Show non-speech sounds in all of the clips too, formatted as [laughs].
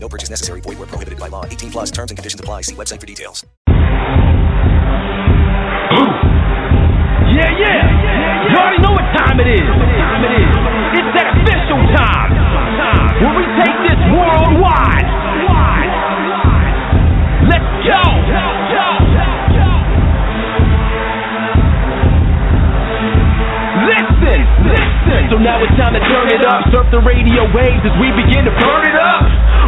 No purchase necessary. Void where prohibited by law. 18 plus terms and conditions apply. See website for details. Yeah, yeah. You already know what time it is. Time it is. It's that official time. Where we take this worldwide. Let's go. Listen, listen. So now it's time to turn it up. Surf the radio waves as we begin to burn it up.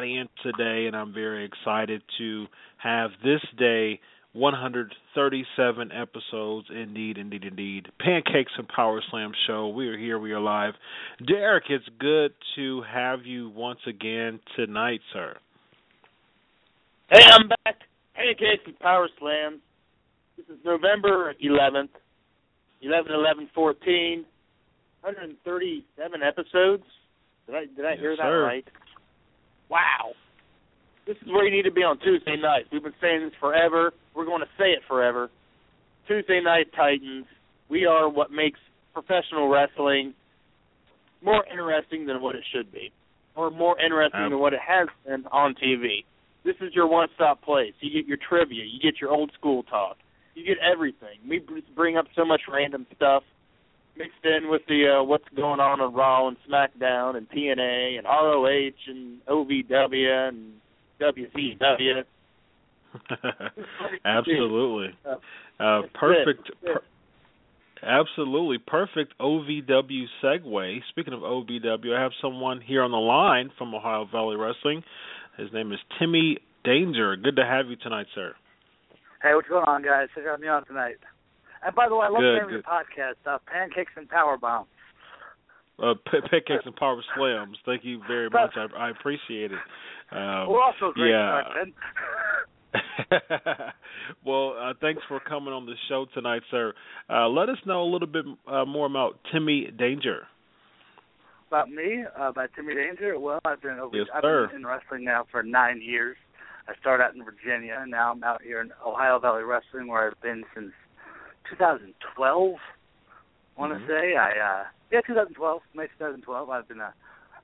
Audience today, and I'm very excited to have this day 137 episodes. Indeed, indeed, indeed. Pancakes and Power Slam show. We are here. We are live. Derek, it's good to have you once again tonight, sir. Hey, I'm back. Pancakes and Power Slam. This is November 11th, 11 11 14. 137 episodes. Did I did I Yes, hear that sir. right? Wow. This is where you need to be on Tuesday night. We've been saying this forever. We're going to say it forever. Tuesday night Titans. We are what makes professional wrestling more interesting than what it should be, or more interesting Ab- than what it has been on TV. This is your one-stop place. You get your trivia, you get your old school talk, you get everything. We bring up so much random stuff mixed in with the uh, what's going on on Raw and SmackDown and TNA and ROH and OVW and WCW. [laughs] Absolutely. Uh, Uh, perfect. it. That's it. Per- absolutely perfect OVW segue. Speaking of OVW, I have someone here on the line from Ohio Valley Wrestling. His name is Timmy Danger. Good to have you tonight, sir. Hey, what's going on, guys? Thanks for having me on tonight. And by the way, I love Good, the name of your podcast, uh, Pancakes and Power Bombs. Uh, P- Pancakes and Power Slams. Thank you very much. I, I appreciate it. Um, We're also great yeah. [laughs] Well, uh, thanks for coming on the show tonight, sir. Uh, let us know a little bit uh, more about Timmy Danger. About me, uh, about Timmy Danger. Well, I've been over, Yes, I've sir. been in wrestling now for nine years. I started out in Virginia, and now I'm out here in Ohio Valley Wrestling, where I've been since 2012. I want to Mhm. say I, uh, yeah, 2012, May 2012. I've been uh,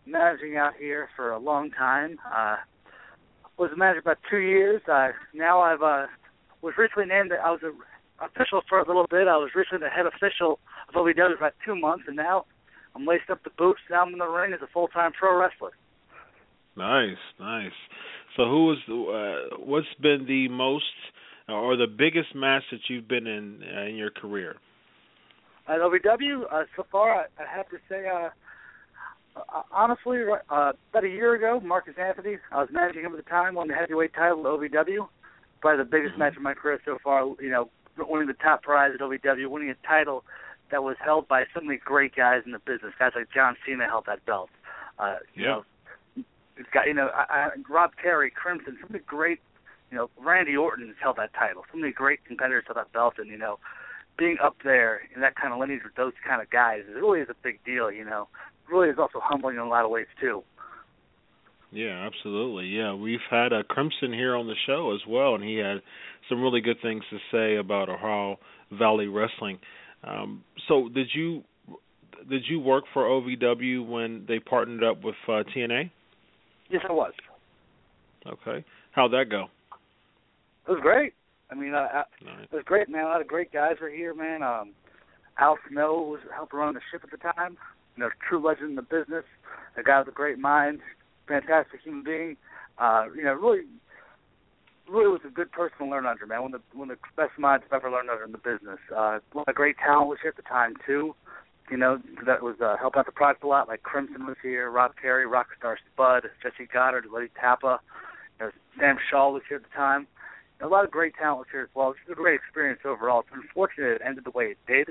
managing out here for a long time. Uh, was a manager about two years. Uh, now I've uh, was recently named. I was a official for a little bit. I was recently the head official of OVW for about two months, and now I'm laced up the boots. Now I'm in the ring as a full-time pro wrestler. Nice, nice. So, who was uh, what's been the most or the biggest match that you've been in uh, in your career? At OVW, uh, so far, I, I have to say, uh, Uh, honestly, uh, about a year ago, Marcus Anthony, I was managing him at the time won the heavyweight title at OVW. Probably the biggest mm-hmm. match of my career so far. You know, winning the top prize at OVW, winning a title that was held by so many great guys in the business. Guys like John Cena held that belt. Uh, yeah. You know, it's got you know I, I, Rob Terry, Crimson, some of the great. You know, Randy Orton has held that title. So many great competitors held that belt, and you know, being up there in that kind of lineage with those kind of guys it really is a big deal. You know, it really is also humbling in a lot of ways too. Yeah, absolutely. Yeah, we've had a uh, Crimson here on the show as well, and he had some really good things to say about Ohio Valley Wrestling. Um, so, did you did you work for OVW when they partnered up with uh, TNA? Yes, I was. Okay, how'd that go? It was great. I mean, uh, nice. it was great, man. A lot of great guys were here, man. Um, Al Snow was helping run the ship at the time. You know, true legend in the business. A guy with a great mind, fantastic human being. Uh, you know, really, really was a good person to learn under, man. One of the one of the best minds I've ever learned under in the business. Uh, a lot of great talent was here at the time too. You know, that was uh, helping out the product a lot. Like Crimson was here, Rob Terry, Rockstar Spud, Jessie Godderz, Letty Tappa. You know, Sam Shaw was here at the time a lot of great talent here as well. It's a great experience overall. It's unfortunate it ended the way it did,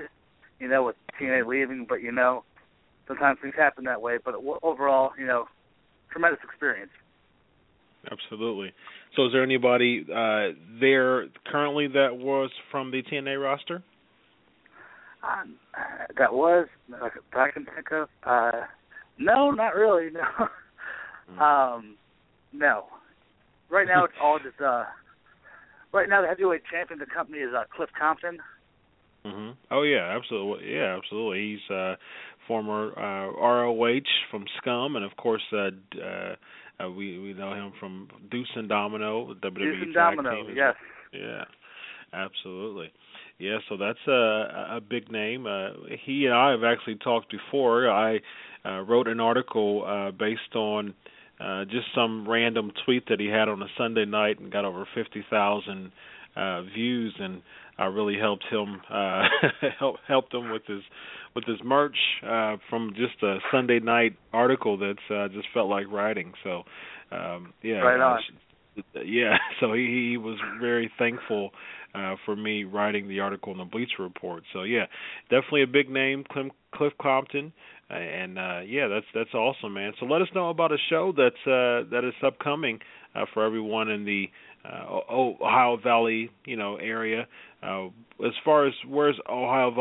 you know, with TNA leaving. But you know, sometimes things happen that way. But overall, you know, tremendous experience. Absolutely. So, is there anybody uh, there currently that was from the TNA roster? Um, that was that I can think of. Uh, no, not really. No. Hmm. [laughs] um, no. Right now, it's all just uh, Right now, the heavyweight champion of the company is uh, Cliff Compton. Mhm. Oh yeah, absolutely. Yeah, absolutely. He's uh former uh ROH from Scum and of course uh, uh uh, we we know him from Deuce and Domino, WWE Deuce and Domino, team. yes. Yeah. Absolutely. Yeah, so that's a a big name. Uh he and I have actually talked before. I uh wrote an article uh based on uh, just some random tweet that he had on a Sunday night and got over 50,000 uh, views, and I really helped him uh, [laughs] help helped him with his with his merch uh, from just a Sunday night article that uh, just felt like writing. So um, yeah, right on. yeah, [laughs] so he, he was very thankful uh, for me writing the article in the Bleacher Report. So yeah, definitely a big name, Cliff, Cliff Compton and uh yeah that's that's awesome man. So let us know about a show that's uh that is upcoming uh for everyone in the uh ohio valley you know area. Uh as far as where's ohio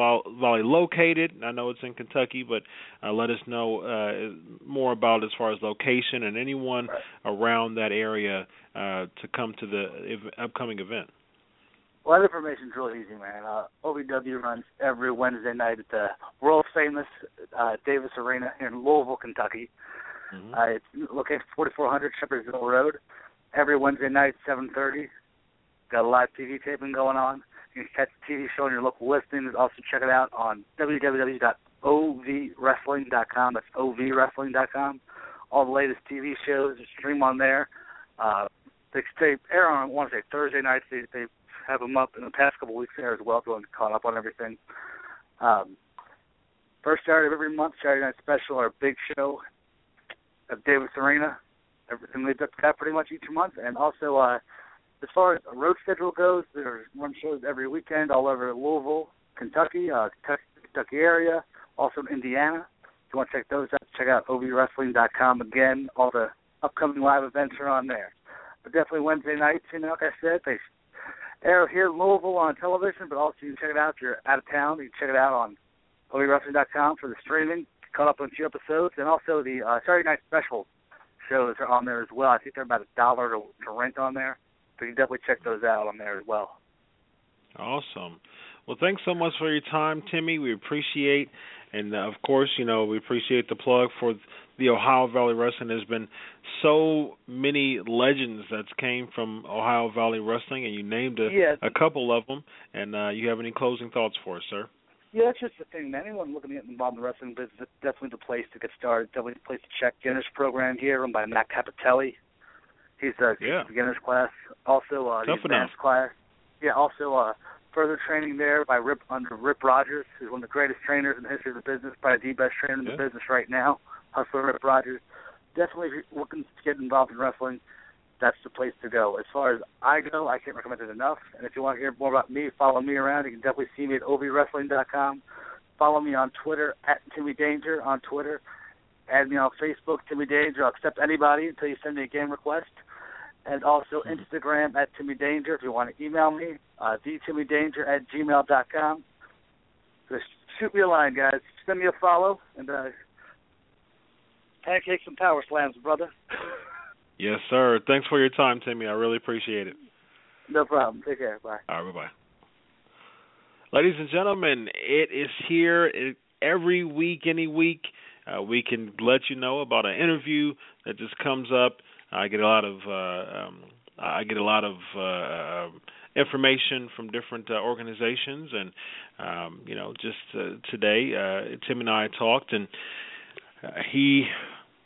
valley located i know it's in kentucky but uh let us know uh more about as far as location and anyone around that area uh to come to the ev- upcoming event well, that information's really easy, man. Uh, OVW runs every Wednesday night at the world famous uh, Davis Arena here in Louisville, Kentucky. Mm-hmm. Uh, it's located 4400 Shepherdsville Road. Every Wednesday night, 7:30. Got a live TV taping going on. You can catch the TV show on your local listings. Also, check it out on www.ovwrestling.com. That's ovwrestling.com. All the latest TV shows are stream on there. Uh, they, they air on, I want to say Thursday nights. They, they have them up in the past couple of weeks there as well, going caught up on everything. Um, first Saturday of every month, Saturday Night Special, our big show at Davis Arena. Everything leads up to that pretty much each month. And also, uh, as far as the road schedule goes, there's one shows every weekend all over Louisville, Kentucky, uh, Kentucky, area, also in Indiana. If you want to check those out, check out ovwrestling.com. Again, all the upcoming live events are on there. But definitely Wednesday nights, you know, like I said, they air here in Louisville on television, but also you can check it out if you're out of town. You can check it out on OVWrestling.com for the streaming, caught up on two episodes, and also the uh, Saturday Night Special shows are on there as well. I think they're about a dollar to, to rent on there, so you can definitely check those out on there as well. Awesome. Well, thanks so much for your time, Timmy. We appreciate, and uh, of course, you know, we appreciate the plug for the Ohio Valley Wrestling. There's been so many legends that came from Ohio Valley Wrestling, and you named a, yeah. a couple of them. And uh, you have any closing thoughts for us, sir? Yeah, that's just the thing. Anyone looking to get involved in the wrestling business, it's definitely the place to get started. Definitely the place to check. Guinness program here, run by Matt Cappotelli. He's a yeah. beginner's class. Also, uh, Tough the advanced class. Yeah, also uh, further training there by Rip under Rip Rogers, who's one of the greatest trainers in the history of the business, probably the best trainer in yeah. the business right now. Hustler Rip Rogers. Definitely, if you're looking to get involved in wrestling, that's the place to go. As far as I go, I can't recommend it enough. And if you want to hear more about me, follow me around. You can definitely see me at ovwrestling.com. Follow me on Twitter at Timmy Danger on Twitter. Add me on Facebook, Timmy Danger. I'll accept anybody until you send me a game request. And also Instagram at Timmy Danger if you want to email me, uh, dtimmydanger at gmail.com. Just shoot me a line, guys. Send me a follow and uh, pancakes and power slams, brother. yes, sir. Thanks for your time, Timmy. I really appreciate it. No problem. Take care. Bye. All right, bye bye. Ladies and gentlemen, it is here it, every week, any week. Uh, we can let you know about an interview that just comes up. I get a lot of uh, um, I get a lot of uh, information from different uh, organizations, and um, you know, just uh, today, uh, Tim and I talked, and uh, he,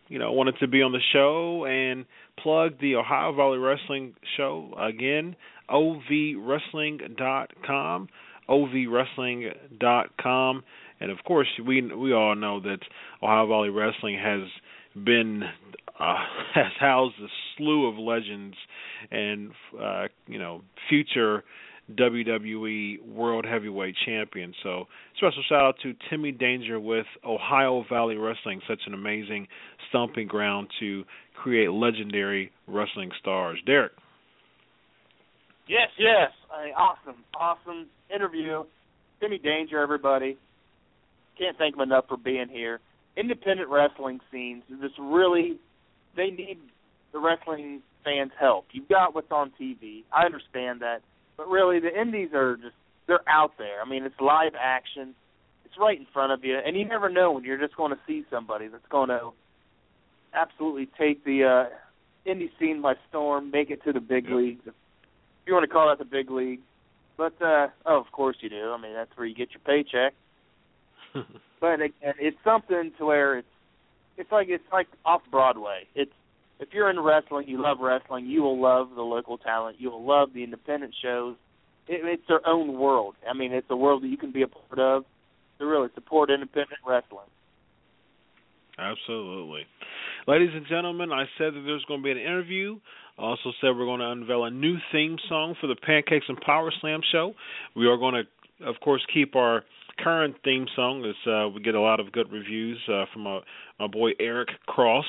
you know, wanted to be on the show and plug the Ohio Valley Wrestling Show again. ovwrestling.com, ovwrestling.com, and of course, we we all know that Ohio Valley Wrestling has been uh, [laughs] has housed a slew of legends and uh, you know future WWE World Heavyweight Champion. So special shout out to Timmy Danger with Ohio Valley Wrestling, such an amazing stomping ground to create legendary wrestling stars. Derek. Yes, yes, awesome, awesome interview. Timmy Danger, everybody. Can't thank him enough for being here. Independent wrestling scenes, this really, they need the wrestling fans' help. You've got what's on TV. I understand that but really, the indies are just they're out there. I mean, it's live action. It's right in front of you, and you never know when you're just going to see somebody that's going to absolutely take the uh, indie scene by storm, make it to the big leagues. If you want to call that the big league. But uh oh, of course you do. I mean, that's where you get your paycheck. [laughs] but again, it's something to where it's it's like it's like off Broadway. It's if you're into wrestling, you love wrestling, you will love the local talent. You will love the independent shows. It, it's their own world. I mean, it's a world that you can be a part of to really support independent wrestling. Absolutely. Ladies and gentlemen, I said that there's going to be an interview. I also said we're going to unveil a new theme song for the Pancakes and Power Slam show. We are going to, of course, keep our current theme song. It's, uh, we get a lot of good reviews uh, from uh, my boy Eric Cross.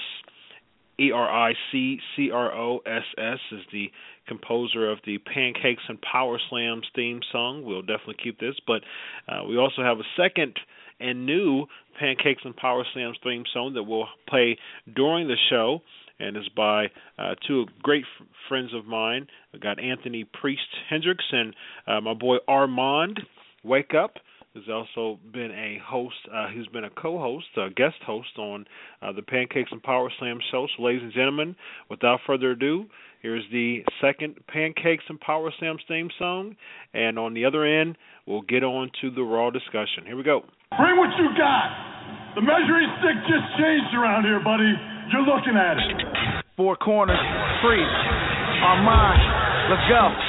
E R I C C R O S S is the composer of the Pancakes and Power Slams theme song. We'll definitely keep this, but uh, we also have a second and new Pancakes and Power Slams theme song that we'll play during the show and is by uh, two great f- friends of mine. We got Anthony Priest Hendricks and uh, my boy Armand Wake Up has also been a host. Uh, he's been a co-host, a guest host on uh, the Pancakes and Power Slam show. So, ladies and gentlemen, without further ado, here's the second Pancakes and Power Slam theme song, and on the other end, we'll get on to the raw discussion. Here we go. Bring what you got. The measuring stick just changed around here, buddy. You're looking at it. Four corners, free. Armand, let's go.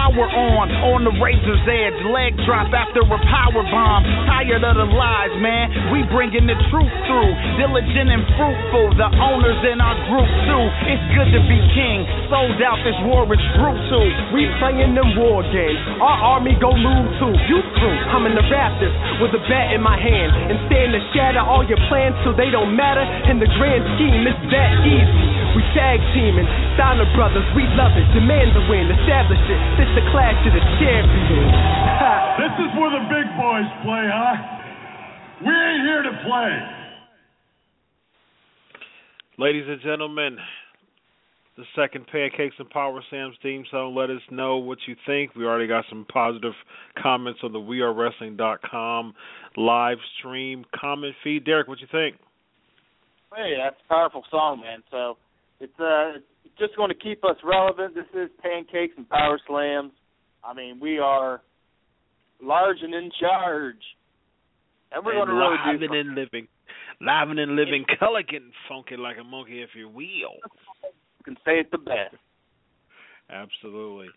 on, on the razor's edge. Leg drop after a power bomb. Tired of the lies, man, we bringing the truth through. Diligent and fruitful, the owners in our group too. It's good to be king, sold out, this war is brutal. We playing them war games, our army go move too. You crew, I'm in the Raptors with a bat in my hand and stand to shatter all your plans so they don't matter. In the grand scheme, it's that easy. We tag teaming, Steiner Brothers, we love it. Demand the win, establish it. This the clash of the champions. this is where the big boys play, huh? We ain't here to play. Ladies and gentlemen, the second Pancakes and Power Slams theme song. Let us know what you think. We already got some positive comments on the WeAreWrestling.com live stream comment feed. Derek, what you think? Hey, that's a powerful song, man. So it's uh it's just going to keep us relevant. This is Pancakes and Power Slams. I mean, we are large and in charge, and we're and going to really live do and living, live and living, color getting funky like a monkey if you will. You can say it the best. Absolutely.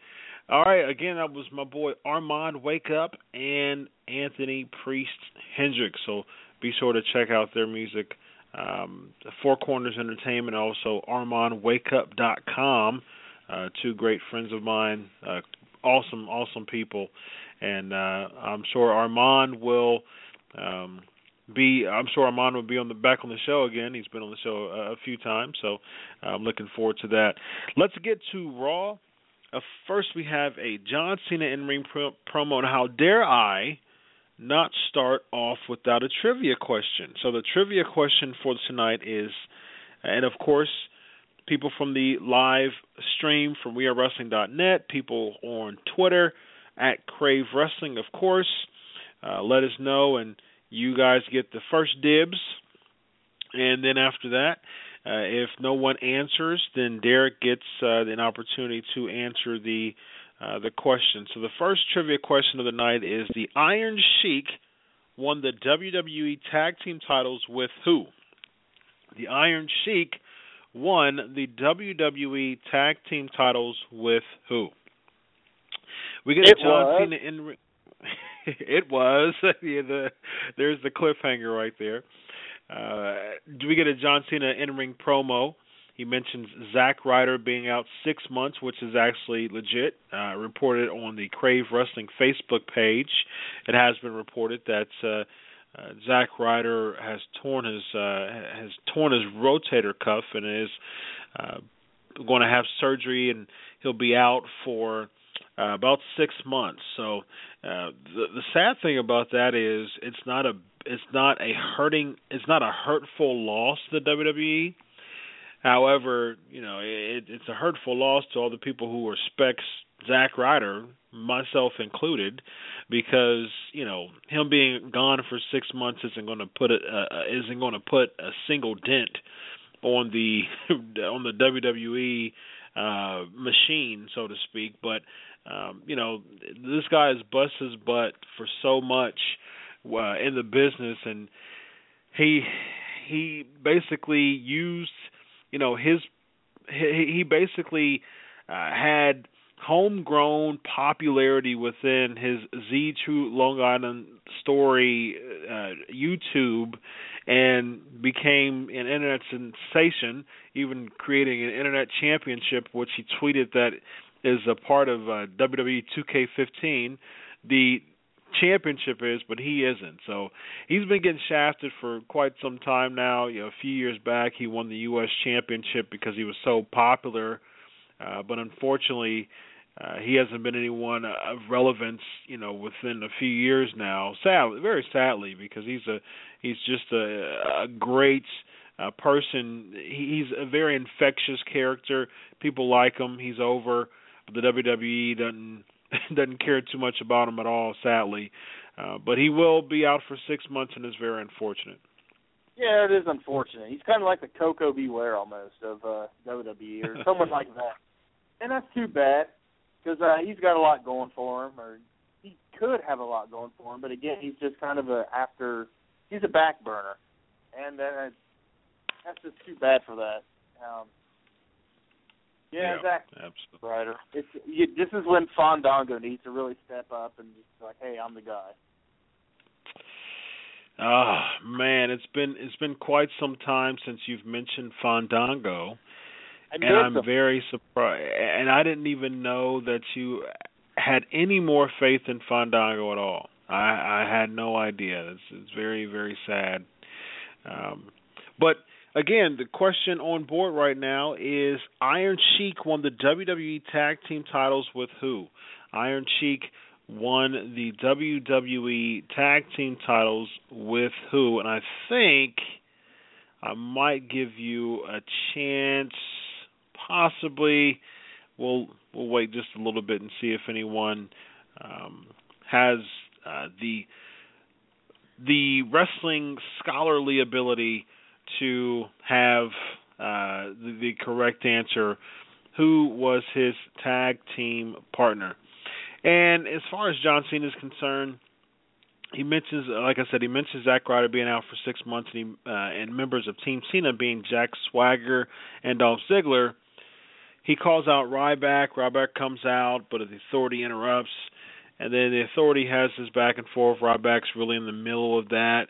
All right, again, that was my boy Armand Wake Up and Anthony Priest Hendricks. So be sure to check out their music. Um, Four Corners Entertainment, also ArmandWakeUp.com. Uh, two great friends of mine, uh, awesome, awesome people, and uh, I'm sure Armand will um, be I'm sure Armand will be on the back on the show again. He's been on the show uh, a few times, so I'm looking forward to that. Let's get to Raw. Uh, first, we have a John Cena in ring pro- promo, and how dare I not start off without a trivia question? So the trivia question for tonight is, and of course, people from the live stream from WeAreWrestling.net, people on Twitter at Crave Wrestling, of course. Uh, let us know and you guys get the first dibs, and then after that, uh, if no one answers, then Derek gets uh, an opportunity to answer the uh, the question. So the first trivia question of the night is: the Iron Sheik won the WWE Tag Team titles with who? The Iron Sheik won the WWE Tag Team titles with who? We get it John was. Cena in. [laughs] it was. [laughs] yeah, the there's the cliffhanger right there. Uh, do we get a John Cena in ring promo? He mentions Zack Ryder being out six months, which is actually legit. Uh, reported on the Crave Wrestling Facebook page. It has been reported that uh, uh, Zack Ryder has torn his uh, has torn his rotator cuff and is uh, going to have surgery, and he'll be out for uh, about six months. So uh, the the sad thing about that is it's not a it's not a hurting it's not a hurtful loss to the WWE. However, you know it, it's a hurtful loss to all the people who respect Zack Ryder, myself included, because you know him being gone for six months isn't going to put a, uh, isn't going to put a single dent on the [laughs] on the WWE uh machine so to speak. But um you know this guy has bust his butt for so much uh, in the business and he he basically used you know his he, he basically uh, had homegrown popularity within his Z True Long Island story uh, YouTube and became an internet sensation, even creating an internet championship, which he tweeted that is a part of uh, WWE 2K15. The championship is, but he isn't. So he's been getting shafted for quite some time now. You know, a few years back, he won the U.S. championship because he was so popular, uh, but unfortunately. Uh, he hasn't been anyone of relevance, you know, within a few years now. Sadly, very sadly, because he's a he's just a, a great uh, person. He's a very infectious character. People like him. He's over. The WWE doesn't [laughs] doesn't care too much about him at all, sadly. Uh, but he will be out for six months, and is very unfortunate. Yeah, it is unfortunate. He's kind of like the Koko B. Ware almost of uh, WWE or [laughs] someone like that, and that's too bad because uh, he's got a lot going for him. Or he could have a lot going for him, but again, he's just kind of a after. He's a back burner, and uh, that's just too bad for that. Um, yeah, Yeah, exactly. Absolutely. Ryder. It's you, this is when Fandango needs to really step up and just be like, hey, I'm the guy. Ah, man, it's been it's been quite some time since you've mentioned Fandango, I and I'm him. very surprised. And I didn't even know that you had any more faith in Fandango at all. I I had no idea. It's it's very very sad. Um, but again, the question on board right now is Iron Sheik won the WWE Tag Team titles with who? Iron Sheik won the WWE Tag Team titles with who? And I think I might give you a chance, possibly. We'll we'll wait just a little bit and see if anyone um, has uh, the the wrestling scholarly ability to have uh, the, the correct answer. Who was his tag team partner? And as far as John Cena is concerned, he mentions, like I said, he mentions Zack Ryder being out for six months, and, he, uh, and members of Team Cena being Jack Swagger and Dolph Ziggler. He calls out Ryback. Ryback comes out, but the Authority interrupts, and then the Authority has this back and forth. Ryback's really in the middle of that,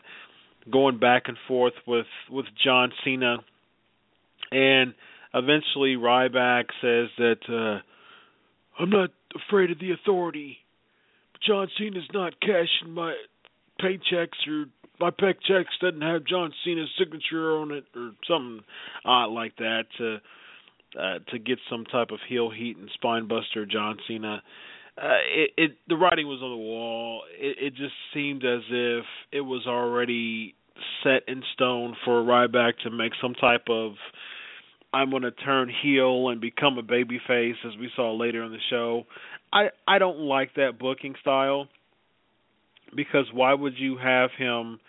going back and forth with with John Cena, and eventually Ryback says that uh, I'm not afraid of the Authority. John Cena's not cashing my paychecks or my paychecks doesn't have John Cena's signature on it or something odd like that to uh, to get some type of heel heat and spine buster John Cena. Uh, it, it the writing was on the wall. It, it just seemed as if it was already set in stone for Ryback to make some type of I'm going to turn heel and become a babyface, as we saw later in the show. I I don't like that booking style because why would you have him?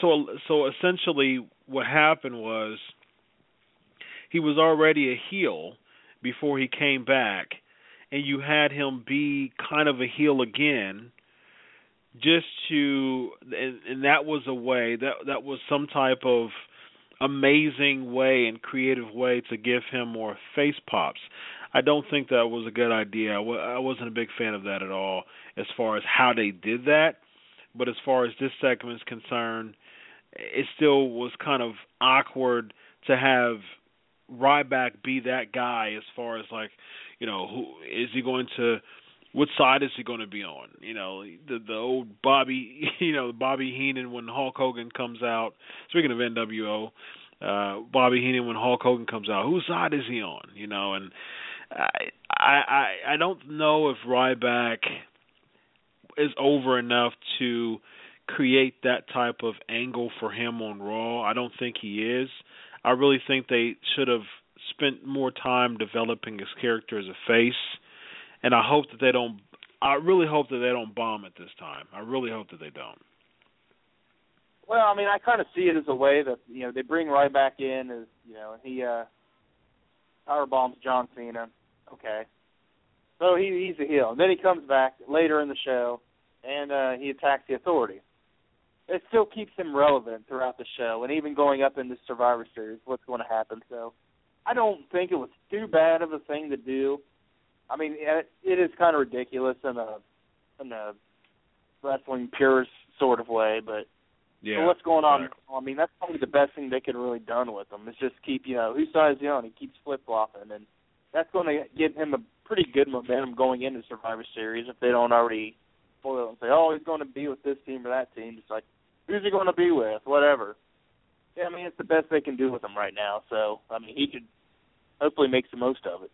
So so essentially, what happened was he was already a heel before he came back, and you had him be kind of a heel again just to and, and that was a way that that was some type of amazing way and creative way to give him more face pops. I don't think that was a good idea. I wasn't a big fan of that at all as far as how they did that. But as far as this segment is concerned, it still was kind of awkward to have Ryback be that guy as far as like, you know, who is he going to what side is he going to be on? You know, the the old Bobby, [laughs] you know, the Bobby Heenan when Hulk Hogan comes out. Speaking of NWO, uh Bobby Heenan when Hulk Hogan comes out, whose side is he on? You know, and I I I don't know if Ryback is over enough to create that type of angle for him on Raw. I don't think he is. I really think they should have spent more time developing his character as a face and I hope that they don't. I really hope that they don't bomb it this time. I really hope that they don't. Well, I mean, I kind of see it as a way that you know they bring Ryback in as you know he uh power bombs John Cena. Okay, so he he's a heel. And then he comes back later in the show and uh he attacks the Authority. It still keeps him relevant throughout the show, and even going up in the Survivor Series, what's going to happen. So, I don't think it was too bad of a thing to do. I mean, it, it is kind of ridiculous in a in a wrestling pure sort of way, but Yeah. so what's going on? right. I mean, that's probably the best thing they could really done with him. Is just keep you know side is he on? He keeps flip flopping, and that's going to give him a pretty good momentum going into Survivor Series if they don't already spoil it and say, oh, he's going to be with this team or that team. It's like, who's he going to be with? Whatever. Yeah, I mean, it's the best they can do with him right now. So, I mean, he could hopefully makes the most of it.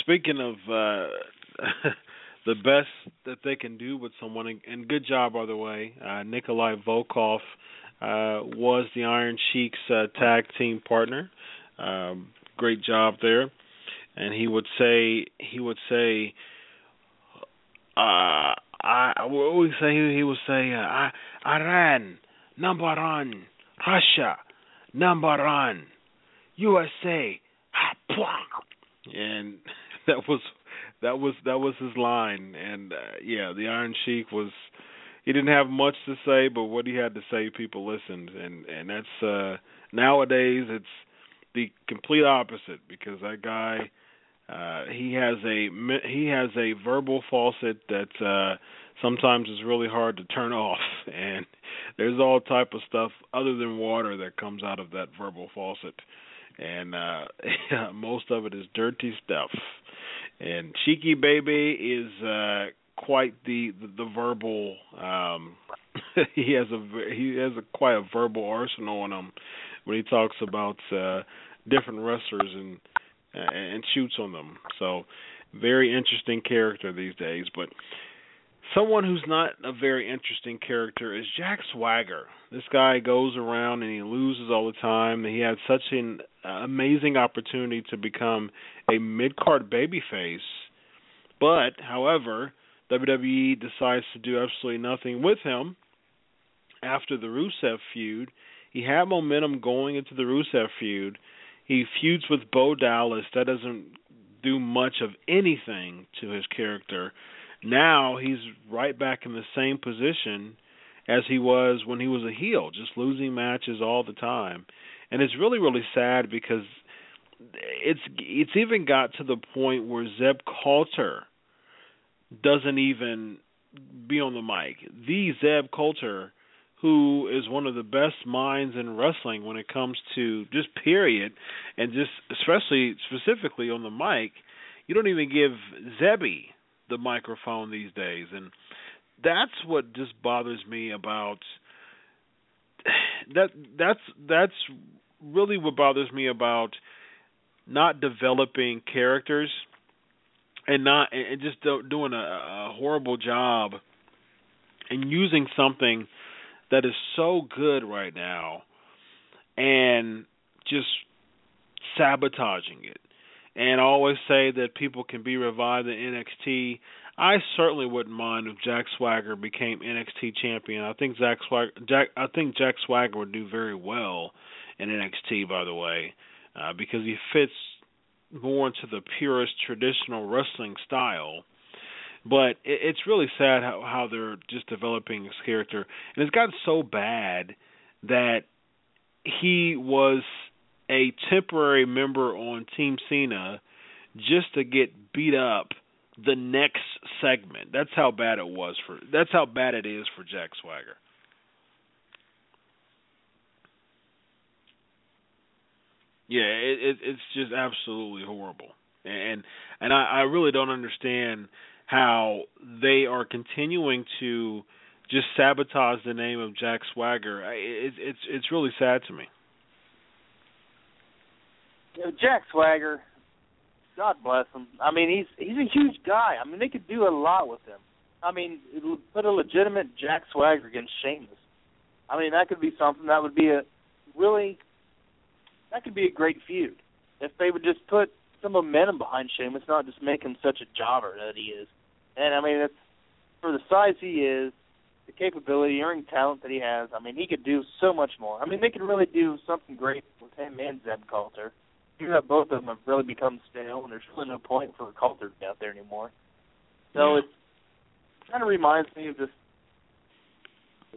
Speaking of uh [laughs] the best that they can do with someone, and, good job by the way, uh, Nikolai Volkov uh, was the Iron Sheik's uh, tag team partner. Um, great job there, and he would say he would say. Uh, I what would he say? He would say, uh, I, Iran, number one, Russia, number one, USA, [laughs] and that was that was that was his line, and uh, yeah, the Iron Sheik was. He didn't have much to say, but what he had to say, people listened, and and that's uh nowadays it's the complete opposite because that guy uh he has a he has a verbal faucet that uh sometimes is really hard to turn [laughs] off. And there's all type of stuff other than water that comes out of that verbal faucet and uh [laughs] most of it is dirty stuff and cheeky baby is uh quite the the, the verbal um [laughs] he has a he has a quite a verbal arsenal on him when he talks about uh different wrestlers and and shoots on them so very interesting character these days but Someone who's not a very interesting character is Jack Swagger. This guy goes around and he loses all the time. He had such an Uh, amazing opportunity to become a mid-card babyface, but however, WWE decides to do absolutely nothing with him after the Rusev feud. He had momentum going into the Rusev feud. He feuds with Bo Dallas. That doesn't do much of anything to his character now he's right back in the same position as he was when he was a heel, just losing matches all the time. And it's really really sad because it's it's even got to the point where Zeb Colter doesn't even be on the mic. The Zeb Colter who is one of the best minds in wrestling when it comes to just period and just especially specifically on the mic, you don't even give Zebby the microphone these days and that's what just bothers me about [sighs] that that's that's really what bothers me about not developing characters and not and just doing a, a horrible job and using something that is so good right now and just sabotaging it and I always say that people can be revived in NXT. I certainly wouldn't mind if Jack Swagger became NXT champion. I think Jack Swagger, Jack, I think Jack Swagger would do very well in NXT. By the way, uh, because he fits more into the purest traditional wrestling style. But it, it's really sad how how they're just developing his character, and it's gotten so bad that he was a temporary member on Team Cena just to get beat up the next segment. That's how bad it was for that's how bad it is for Jack Swagger. Yeah, it, it it's just absolutely horrible. And and I, I really don't understand how they are continuing to just sabotage the name of Jack Swagger. It, it's it's really sad to me Jack Swagger, God bless him. I mean, he's he's a huge guy. I mean, they could do a lot with him. I mean, put a legitimate Jack Swagger against Sheamus. I mean, that could be something that would be a really that could be a great feud if they would just put some momentum behind Sheamus, not just make him such a jobber that he is. And I mean, it's for the size he is, the capability, earning talent that he has. I mean, he could do so much more. I mean, they could really do something great with him and Zeb Colter you that both of them have really become stale, and there's really no point for Colter to be out there anymore. So yeah. it kind of reminds me of just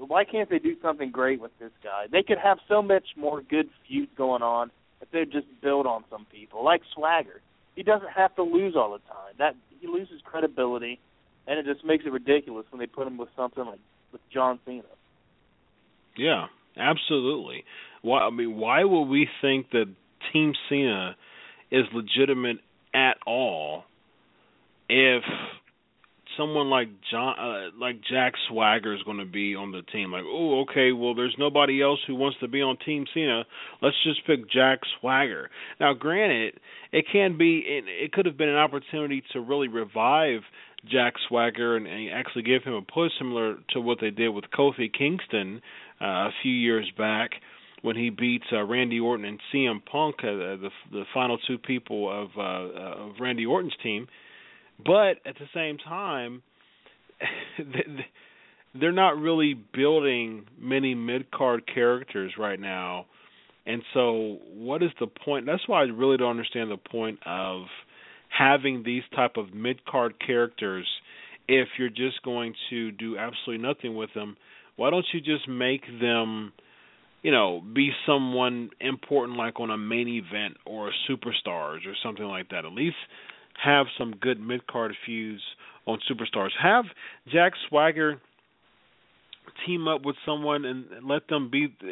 why can't they do something great with this guy? They could have so much more good feuds going on if they just build on some people, like Swagger. He doesn't have to lose all the time. That he loses credibility, and it just makes it ridiculous when they put him with something like with John Cena. Yeah, absolutely. Why? I mean, why would we think that Team Cena is legitimate at all if someone like John uh, like Jack Swagger is going to be on the team. Like oh okay well there's nobody else who wants to be on team Cena. Let's just pick Jack Swagger. Now granted it can be it, it could have been an opportunity to really revive Jack Swagger and, and actually give him a push similar to what they did with Kofi Kingston uh, a few years back when he beats uh, Randy Orton and CM Punk, uh, the the final two people of uh, of Randy Orton's team. But at the same time, [laughs] they're not really building many mid card characters right now. And so, what is the point? That's why I really don't understand the point of having these type of mid card characters if you're just going to do absolutely nothing with them why don't you just make them you know be someone important like on a main event or a superstars or something like that at least have some good mid card feuds on superstars have jack swagger team up with someone and let them be uh,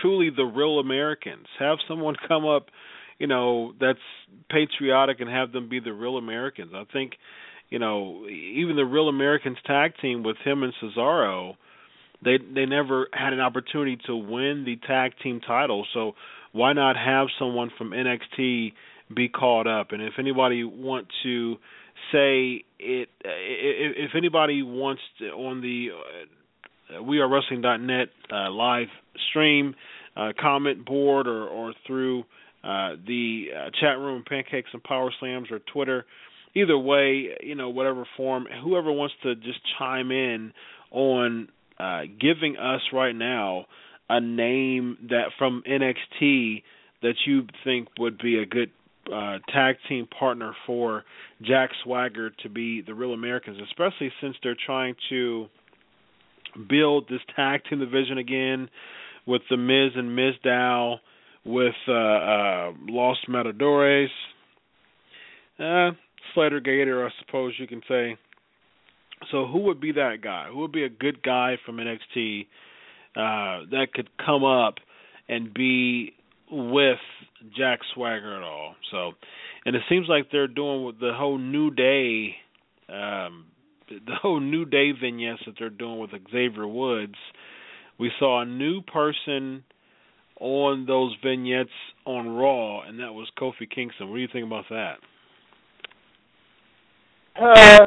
truly the real Americans. Have someone [laughs] come up, you know, that's patriotic and have them be the real Americans. I think, you know, even the real Americans tag team with him and Cesaro, they they never had an opportunity to win the tag team title. So why not have someone from NXT be called up? And if anybody want to say it, if anybody wants to, on the uh, wearewrestling.net uh, live stream, uh, comment board, or, or through uh, the uh, chat room, Pancakes and Power Slams, or Twitter. Either way, you know, whatever form, whoever wants to just chime in on uh, giving us right now a name that from NXT that you think would be a good uh, tag team partner for Jack Swagger to be the Real Americans, especially since they're trying to build this tag team division again with the Miz and Mizdow, with uh, uh, Los Matadores, uh, Slater Gator, I suppose you can say. So who would be that guy? Who would be a good guy from NXT uh, that could come up and be with Jack Swagger at all? So, and it seems like they're doing with the whole New Day um, the whole New Day vignettes that they're doing with Xavier Woods, we saw a new person on those vignettes on Raw, and that was Kofi Kingston. What do you think about that? Uh,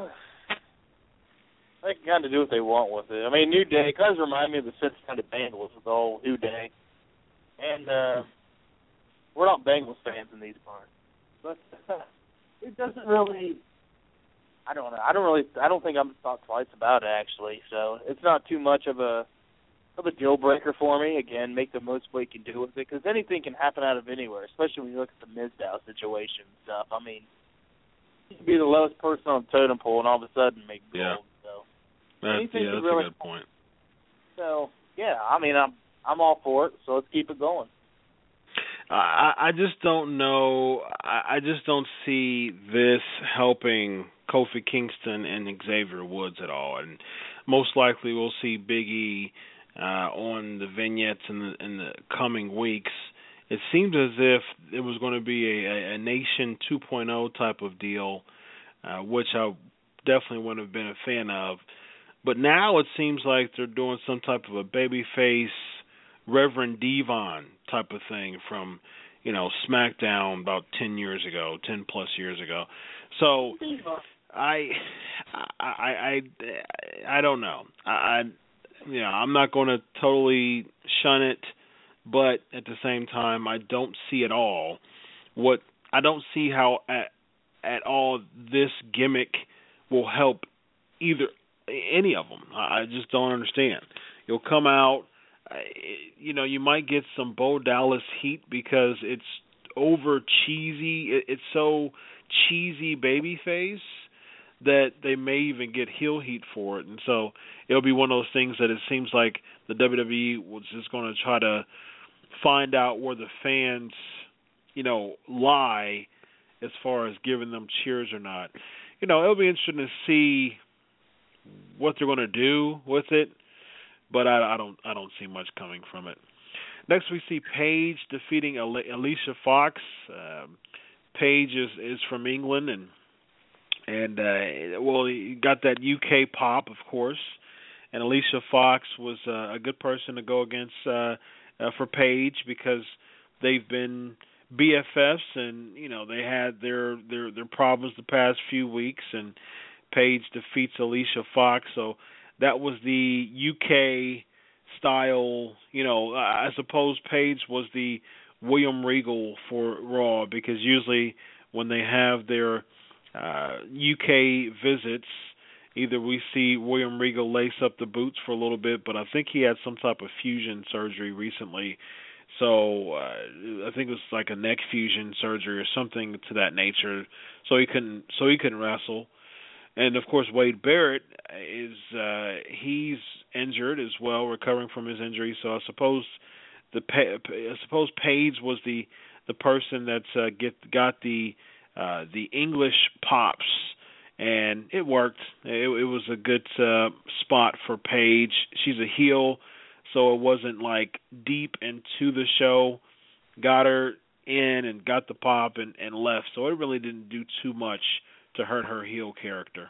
they can kind of do what they want with it. I mean, New Day kind of remind me of the Cincinnati Bengals with the whole New Day, and uh, we're not Bengals fans in these parts, but [laughs] it doesn't really I don't know. I don't really. I don't think I'm thought twice about it actually. So it's not too much of a of a deal breaker for me. Again, make the most what you can do with it because anything can happen out of anywhere. Especially when you look at the Mizdow situation and stuff. I mean, you can be the lowest person on the totem pole and all of a sudden make gold. Yeah. So that's, anything yeah, that's really, a good point. So yeah, I mean, I'm I'm all for it. So let's keep it going. I I just don't know. I, I just don't see this helping Kofi Kingston and Xavier Woods at all, and most likely we'll see Big E uh, on the vignettes in the in the coming weeks. It seemed as if it was going to be a, a Nation 2.0 type of deal, uh, which I definitely wouldn't have been a fan of. But now it seems like they're doing some type of a babyface Reverend D-Von type of thing from, you know, SmackDown about 10 years ago, 10 plus years ago. So I, I, I, I don't know. I, I, you know, I'm not going to totally shun it, but at the same time, I don't see at all what I don't see how at at all this gimmick will help either any of them. I just don't understand. You'll come out, you know, you might get some Bo Dallas heat because it's over cheesy. It's so cheesy baby face that they may even get heel heat for it, and so it'll be one of those things that it seems like the WWE was just going to try to find out where the fans, you know, lie as far as giving them cheers or not. You know, it'll be interesting to see what they're going to do with it, but I, I don't I don't see much coming from it. Next, we see Paige defeating Alicia Fox. Um, Paige is is from England and and uh, well, he got that UK pop, of course. And Alicia Fox was uh, a good person to go against uh, uh, for Paige because they've been BFFs, and you know they had their their their problems the past few weeks, and Paige defeats Alicia Fox, so that was the UK style. You know, I suppose Paige was the William Regal for Raw because usually when they have their uh, UK visits, either we see William Regal lace up the boots for a little bit, but I think he had some type of fusion surgery recently, So uh, I think it was like a neck fusion surgery or something to that nature. So he couldn't so he couldn't wrestle. And of course Wade Barrett is uh he's injured as well, recovering from his injury. So I suppose the I suppose Paige was the the person that's uh, get got the uh the English pops and it worked. It, it was a good uh, spot for Paige. She's a heel, so it wasn't like deep into the show. Got her in and got the pop and, and left, so it really didn't do too much to hurt her heel character.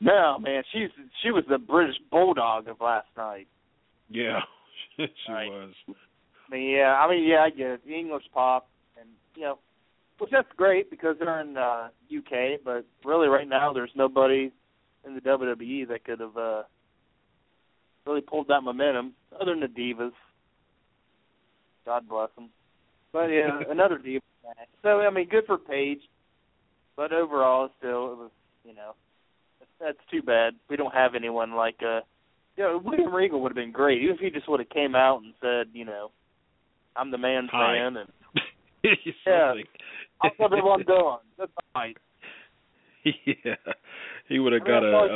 No, man, she's she was the British bulldog of last night. Yeah, [laughs] she right. was. I mean, yeah, I mean, yeah, I get it. The English pop, and you know, which that's great because they're in uh UK, but really right now there's nobody in the WWE that could have uh really pulled that momentum other than the divas. God bless them. But yeah, [laughs] another diva. So I mean, good for Paige, but overall, still it was you know that's too bad. We don't have anyone like uh you know, William Regal would have been great, even if he just would have came out and said, you know, I'm the man's Hi. man and [laughs] yeah, how's everyone doing? That's right. [laughs] yeah, he would have I mean, got a, thought-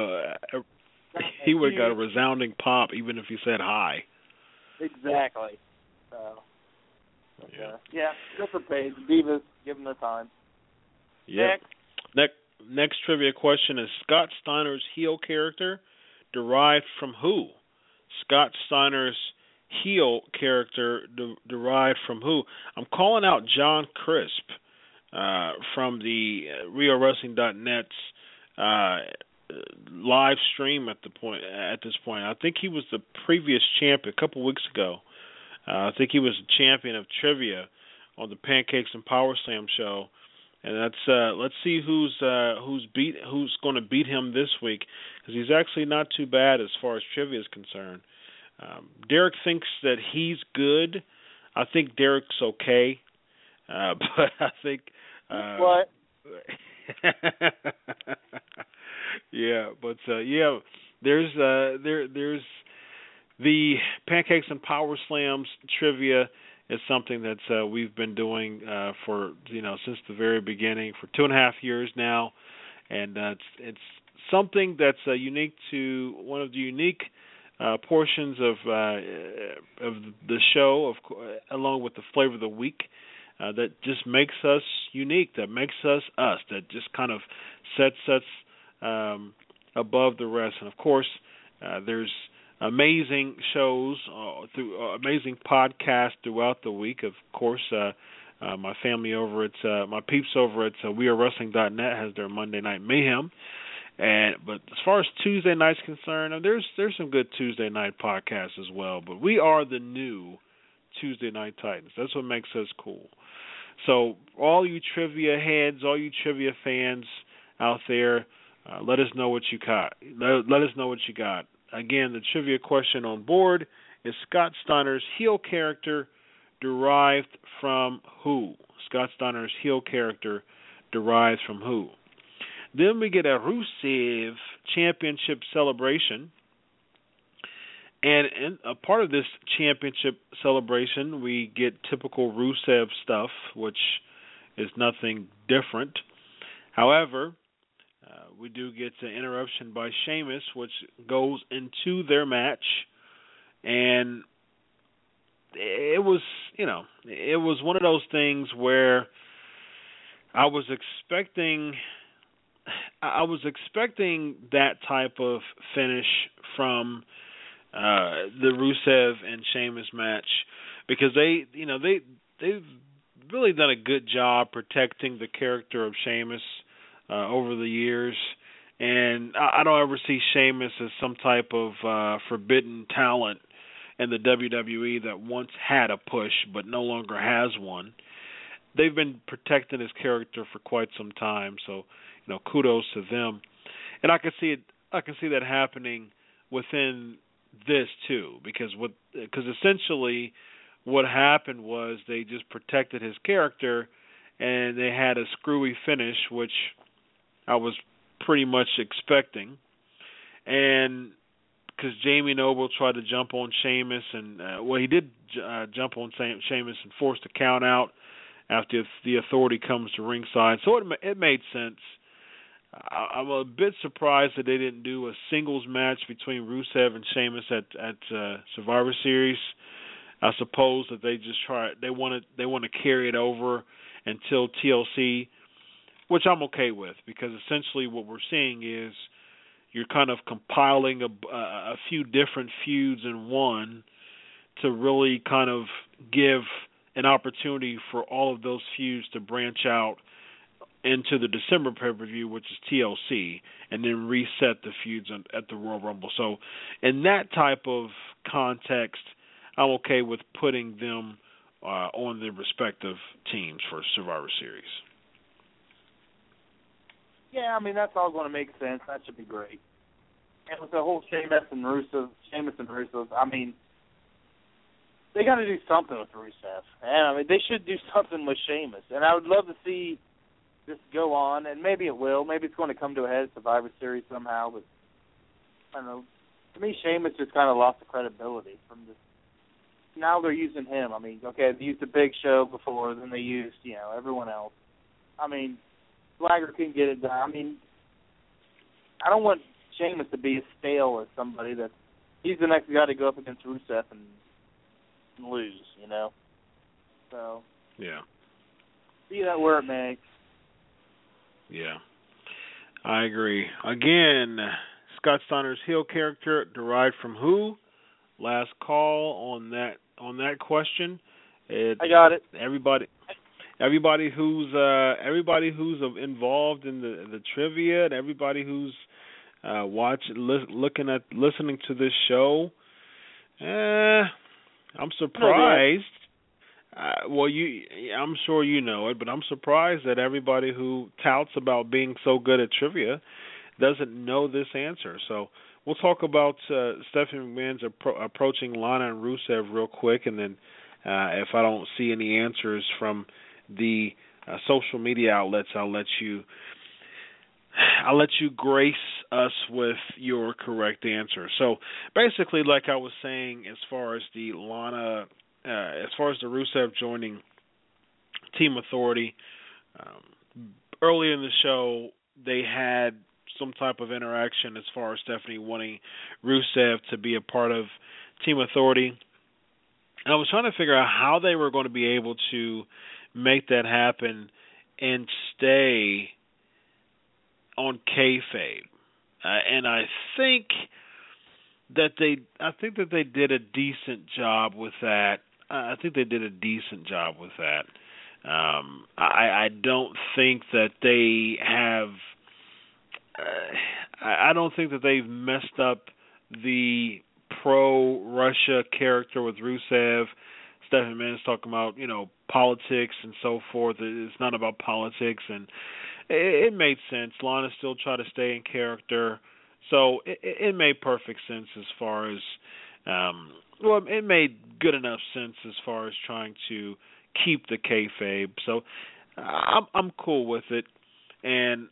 a, he would have got a resounding pop even if he said hi. Exactly. So, Yeah. uh, yeah, Just for Paige. Divas, give them the time. Yep. Next. Next, next trivia question is Scott Steiner's heel character derived from who? Scott Steiner's heel character de- derived from who? I'm calling out John Crisp uh, from the uh, WeAreWrestling.net's uh, live stream at the point at this point. I think he was the previous champ a couple weeks ago. Uh, I think he was the champion of trivia on the Pancakes and Power Slam show and that's uh let's see who's uh who's beat who's going to beat him this week because he's actually not too bad as far as trivia is concerned. Um, Derek thinks that he's good. I think Derek's okay, uh, [laughs] but I think uh, what? [laughs] yeah, but uh, yeah, there's uh there there's the pancakes and power slams trivia is something that uh, we've been doing uh, for you know since the very beginning for two and a half years now, and uh, it's it's something that's uh, unique to one of the unique uh, portions of uh, of the show, of along with the flavor of the week. Uh, that just makes us unique. That makes us us. That just kind of sets us um, above the rest. And of course, uh, there's amazing shows uh, through uh, amazing podcasts throughout the week. Of course, uh, uh, my family over at uh, my peeps over at uh, WeAreWrestling.net has their Monday Night Mayhem. And but as far as Tuesday night's concerned, there's there's some good Tuesday night podcasts as well. But we are the new Tuesday Night Titans. That's what makes us cool. So all you trivia heads, all you trivia fans out there, uh, let us know what you got. Let, let us know what you got. Again, the trivia question on board is Scott Steiner's heel character derived from who? Scott Steiner's heel character derived from who? Then we get a Rusev Championship celebration. And in a part of this championship celebration, we get typical Rusev stuff, which is nothing different. However, we do get an interruption by Sheamus, which goes into their match, and it was, you know, it was one of those things where I was expecting, I was expecting that type of finish from uh, the Rusev and Sheamus match because they, you know, they they've really done a good job protecting the character of Sheamus uh, over the years, and I, don't ever see Sheamus as some type of uh, forbidden talent in the WWE that once had a push but no longer has one. They've been protecting his character for quite some time, so you know, kudos to them. And I can see it. I can see that happening within this too, because what because essentially what happened was they just protected his character, and they had a screwy finish, which I was pretty much expecting. And because Jamie Noble tried to jump on Sheamus, and uh, well, he did uh, jump on Sheamus and forced a count out after the authority comes to ringside. So it it made sense. I, I'm a bit surprised that they didn't do a singles match between Rusev and Sheamus at at uh, Survivor Series. I suppose that they just try they want to they want to carry it over until TLC, which I'm okay with because essentially what we're seeing is you're kind of compiling a, a few different feuds in one to really kind of give an opportunity for all of those feuds to branch out into the December pay per view, which is TLC, and then reset the feuds at the Royal Rumble. So, in that type of context, I'm okay with putting them uh, on their respective teams for Survivor Series. Yeah, I mean that's all going to make sense. That should be great. And with the whole Sheamus and Rusev, Sheamus and Rusev, I mean, they got to do something with Rusev. And I mean, they should do [laughs] something with Sheamus. And I would love to see this go on, and maybe it will. Maybe it's going to come to a head Survivor Series somehow. But I don't know. To me, Sheamus just kind of lost the credibility from this. Now they're using him. I mean, okay, they used the Big Show before, then they used you know everyone else. I mean, Swagger can get it done. I mean, I don't want Sheamus to be as stale as somebody that he's the next guy to go up against Rusev and, and lose. You know. So. Yeah. See that where it may. Yeah, I agree. Again, Scott Steiner's heel character derived from who? Last call on that on that question. It, I got it. Everybody, everybody who's uh, everybody who's involved in the the trivia, and everybody who's uh, watching, li- looking at, listening to this show. Eh, I'm surprised. Uh, well, you, I'm sure you know it, but I'm surprised that everybody who touts about being so good at trivia doesn't know this answer. So we'll talk about uh, Stephanie McMahon's appro- approaching Lana and Rusev real quick, and then uh, if I don't see any answers from the uh, social media outlets, I'll let you. I'll let you grace us with your correct answer. So basically, like I was saying, as far as the Lana uh, as far as the Rusev joining Team Authority, um, early in the show they had some type of interaction as far as Stephanie wanting Rusev to be a part of Team Authority. And I was trying to figure out how they were going to be able to make that happen and stay on kayfabe. Uh, and I think that they, I think that they did a decent job with that. I think they did a decent job with that. Um, I, I don't think that they have. Uh, I don't think that they've messed up the pro Russia character with Rusev. Stephanie McMahon's talking about you know politics and so forth. It's not about politics, and it, it made sense. Lana still tried to stay in character, so it, it made perfect sense as far as um, well, it made good enough sense as far as trying to keep the kayfabe. So I'm I'm cool with it. And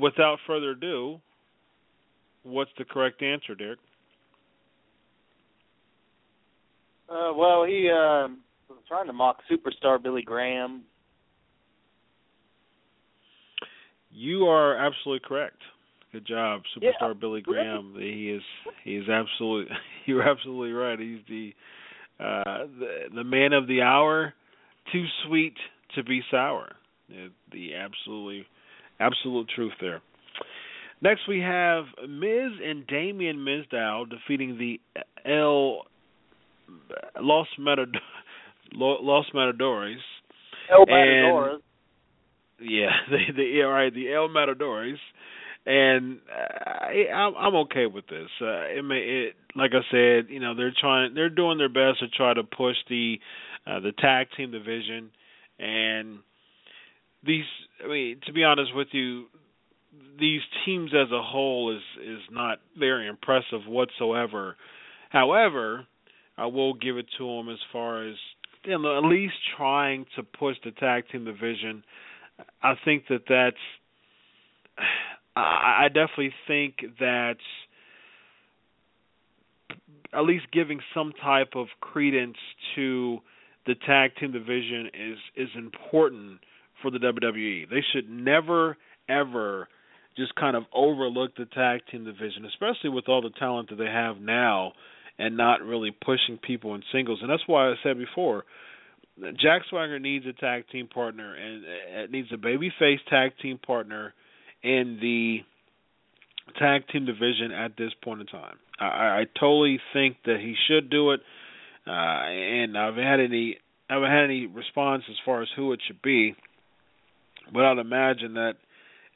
without further ado, what's the correct answer, Derek? Uh, well, he uh, was trying to mock superstar Billy Graham. You are absolutely correct. Good job, superstar yeah, Billy Graham. He is he is absolutely [laughs] you're absolutely right. He's the uh the the man of the hour, too sweet to be sour. The absolutely absolute truth there. Next we have Miz and Damien Mizdow defeating the El Los Matador [laughs] Los Matadores. El Matadores. yeah, the the all right, the El Matadores and I, I'm I'm okay with this. Uh, it may, it, like I said, you know, they're trying, they're doing their best to try to push the uh, the tag team division, and these. I mean, to be honest with you, these teams as a whole is is not very impressive whatsoever. However, I will give it to them as far as you know, at least trying to push the tag team division. I think that that's I definitely think that at least giving some type of credence to the tag team division is is important for the WWE. They should never ever just kind of overlook the tag team division, especially with all the talent that they have now and not really pushing people in singles. And that's why I said before, Jack Swagger needs a tag team partner and it needs a babyface tag team partner in the tag team division at this point in time. I, I totally think that he should do it, uh, and I've had any I haven't had any response as far as who it should be, but I'd imagine that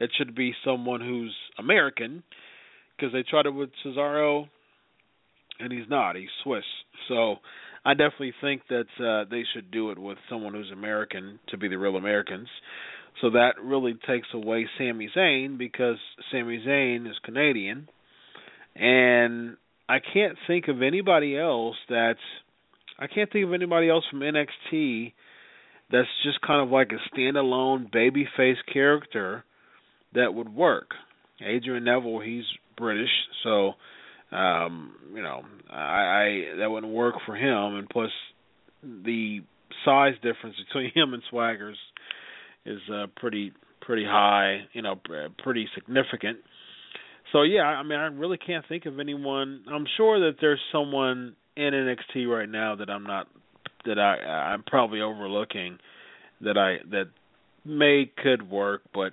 it should be someone who's American because they tried it with Cesaro, and he's not. He's Swiss, so I definitely think that uh, they should do it with someone who's American to be the real Americans. So that really takes away Sami Zayn because Sami Zayn is Canadian, and I can't think of anybody else that's I can't think of anybody else from NXT that's just kind of like a standalone babyface character that would work. Adrian Neville, he's British, so um, you know, I, I that wouldn't work for him and plus the size difference [laughs] between him and Swaggers is uh, pretty pretty high, you know, pretty significant. So yeah, I mean, I really can't think of anyone. I'm sure that there's someone in NXT right now that I'm not that I I'm probably overlooking that I that may could work, but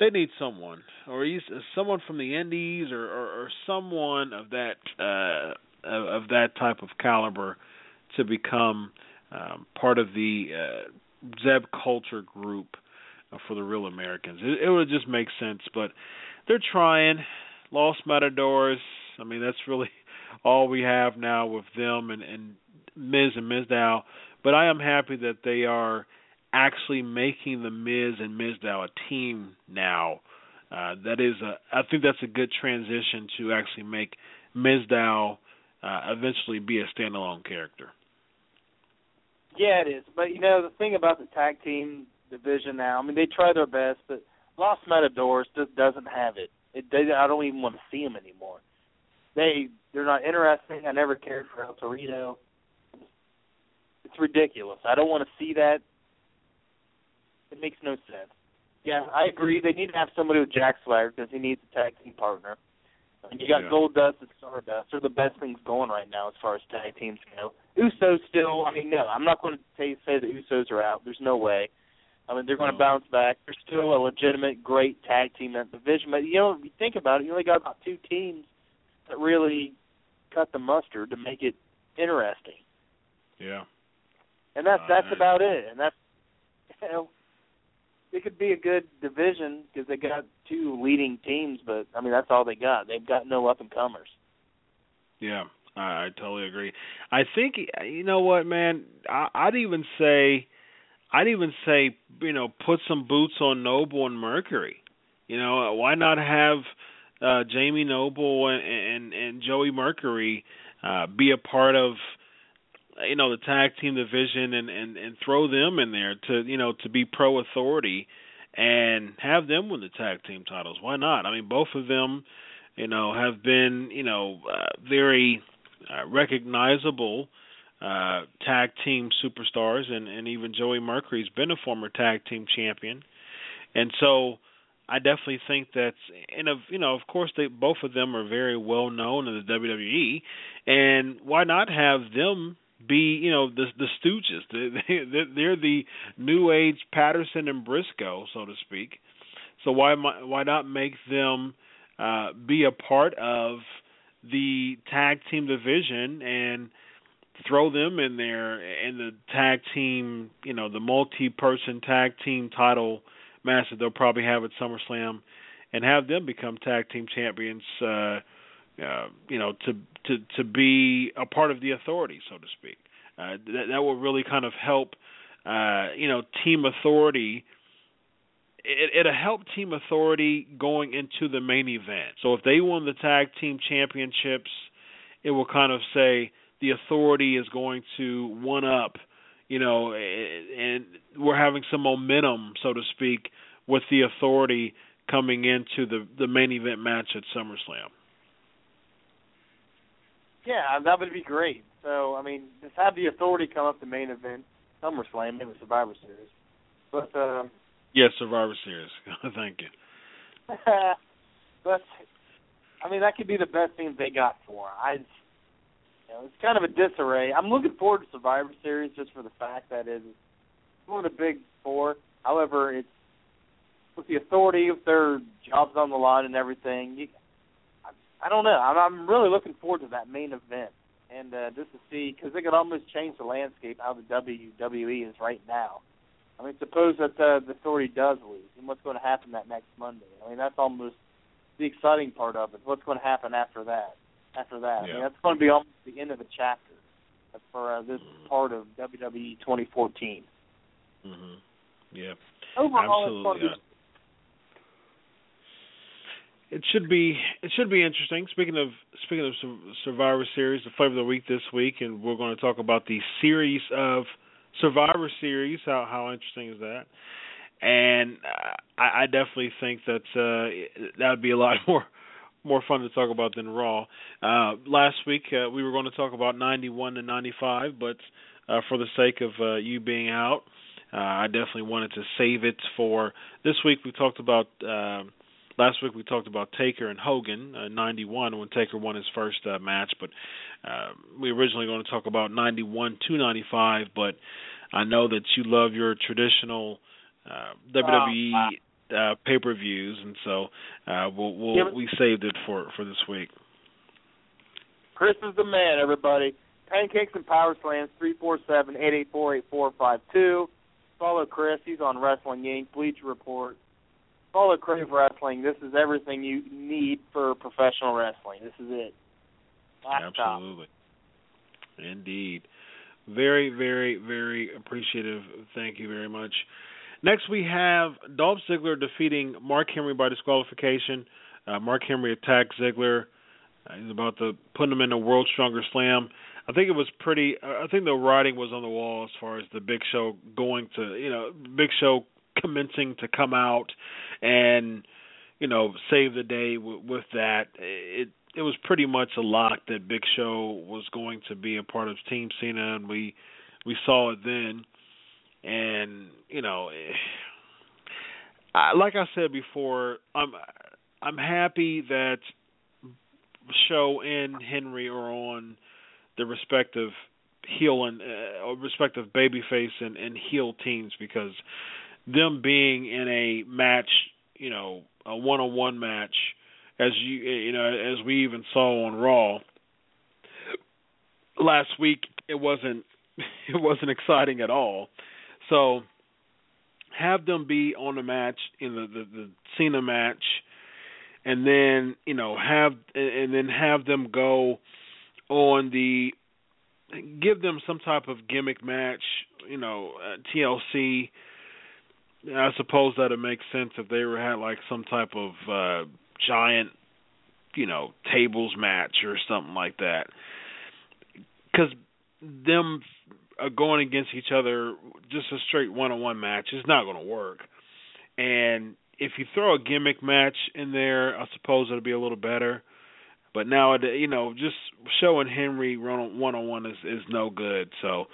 they need someone or someone from the Indies or or, or someone of that uh of, that type of caliber to become um, part of the uh, Zeb Colter group for the real Americans. It, it would just make sense, but they're trying. Los Matadors. I mean, that's really [laughs] all we have now with them and, and Miz and Mizdow. But I am happy that they are actually making the Miz and Mizdow a team now. Uh, that is a. I think that's a good transition to actually make Mizdow uh, eventually be a standalone character. Yeah, it is. But you know the thing about the tag team division now. I mean, they try their best, but Los Matadors just doesn't have it. It they, I don't even want to see them anymore. They they're not interesting. I never cared for El Torito. It's ridiculous. I don't want to see that. It makes no sense. Yeah, I agree. They need to have somebody with Jack Swagger because he needs a tag team partner. And you got yeah. Goldust and Stardust. They're the best things going right now as far as tag teams go. Usos still. I mean, no, I'm not going to say say the Usos are out. There's no way. I mean, they're going to bounce back. They're still a legitimate, great tag team in that division. But you know, if you think about it, you only got about two teams that really cut the mustard to make it interesting. Yeah. And that's uh, that's about it. And that's [laughs] you know, it could be a good division because they got two leading teams, but I mean that's all they got. They've got no up and comers. Yeah, I, I totally agree. I think you know what, man. I, I'd even say I'd even say, you know, put some boots on Noble and Mercury. You know, why not have uh Jamie Noble and and, and Joey Mercury uh be a part of you know the tag team division and and and throw them in there to you know to be pro authority and have them win the tag team titles. Why not? I mean both of them you know have been you know uh, very uh, recognizable uh, tag team superstars, and, and even Joey Mercury's been a former tag team champion, and so I definitely think that's and of you know of course they both of them are very well known in the WWE, and why not have them be you know the the Stooges? [laughs] They, they're the new age Patterson and Brisco, so to speak. So why why not make them uh, be a part of the tag team division and throw them in there in the tag team, you know, the multi-person tag team title match that they'll probably have at SummerSlam, and have them become tag team champions. Uh, uh, you know, to to to be a part of the authority, so to speak. Uh, that that will really kind of help. Uh, you know, team authority. It, it'll help team authority going into the main event. So if they won the tag team championships, it will kind of say the authority is going to one up, you know, and we're having some momentum, so to speak, with the authority coming into the the main event match at SummerSlam. Yeah, that would be great. So I mean, just have the authority come up the main event, SummerSlam, maybe Survivor Series. But um, yes, Survivor Series. [laughs] Thank you. [laughs] but I mean, that could be the best thing they got for. I, you know, it's kind of a disarray. I'm looking forward to Survivor Series just for the fact that it's one of the big four. However, it's with the authority of their jobs on the line and everything. You, I, I don't know. I'm, I'm really looking forward to that main event and uh, just to see because they could almost change the landscape how the WWE is right now. I mean, suppose that uh, the authority does lose, and what's going to happen that next Monday? I mean, that's almost the exciting part of it. What's going to happen after that? After that, yeah. I mean, that's going to be almost the end of the chapter for uh, this part of WWE 2014. Mhm. Yeah. Overall, Absolutely. it's going to be It should be it should be interesting. Speaking of speaking of Survivor Series, the flavor of the week this week, and we're going to talk about the series of Survivor Series. How how interesting is that? And uh, I, I definitely think that uh, that would be a lot [laughs] more more fun to talk about than Raw. Uh, last week uh, we were going to talk about 91 to 95, but uh, for the sake of uh, you being out, uh, I definitely wanted to save it for this week. We talked about. Uh, Last week we talked about Taker and Hogan, uh, 91 when Taker won his first uh, match, but uh, we originally going to talk about 91 to 95, but I know that you love your traditional uh, WWE uh, pay-per-views, and so uh, we'll, we'll Yeah, we saved it for for this week. Chris is the man, everybody. Pancakes and Power Slams, three four seven eight eight four eight four five two. Follow Chris. He's on Wrestling Inc. Bleacher Report. Follow Crave Wrestling. This is everything you need for professional wrestling. This is it. Absolutely. Indeed. Very, very, very appreciative. Thank you very much. Next, we have Dolph Ziggler defeating Mark Henry by disqualification. Uh, Mark Henry attacked Ziggler. Uh, he's about to put him in a World Stronger Slam. I think it was pretty. I think the writing was on the wall as far as the Big Show going to, you know, Big Show commencing to come out and, you know, save the day w- with that. It it was pretty much a lock that Big Show was going to be a part of Team Cena, and we we saw it then. And you know, [sighs] I, like I said before, I'm I'm happy that Show and Henry are on the respective heel and uh, respective babyface and, and heel teams because them being in a match, you know, a one-on-one match, as you you know, as we even saw on Raw last week, it wasn't [laughs] it wasn't exciting at all. So have them be on the match in the the, the Cena match, and then you know have and then have them go on the give them some type of gimmick match, you know, uh, TLC. I suppose that'd make sense if they were had like some type of uh giant, you know, tables match or something like that. Because them uh, going against each other, just a straight one-on-one match, is not going to work. And if you throw a gimmick match in there, I suppose it'll be a little better. But nowadays, you know, just showing Henry one on one is is no good. So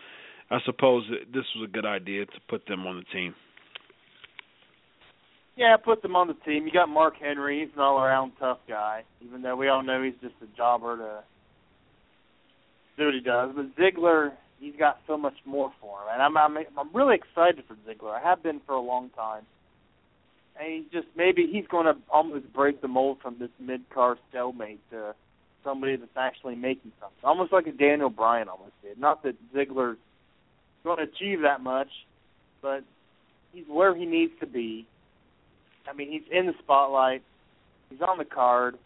I suppose this was a good idea to put them on the team. Yeah, put them on the team. You got Mark Henry. He's an all-around tough guy, even though we all know he's just a jobber to do what he does. But Ziggler, he's got so much more for him, and I'm I'm I'm really excited for Ziggler. I have been for a long time. And he just maybe he's going to almost break the mold from this mid-card stalemate to somebody that's actually making something, almost like a Daniel Bryan almost did. Not that Ziggler's going to achieve that much, but he's where he needs to be. I mean, he's in the spotlight. He's on the card.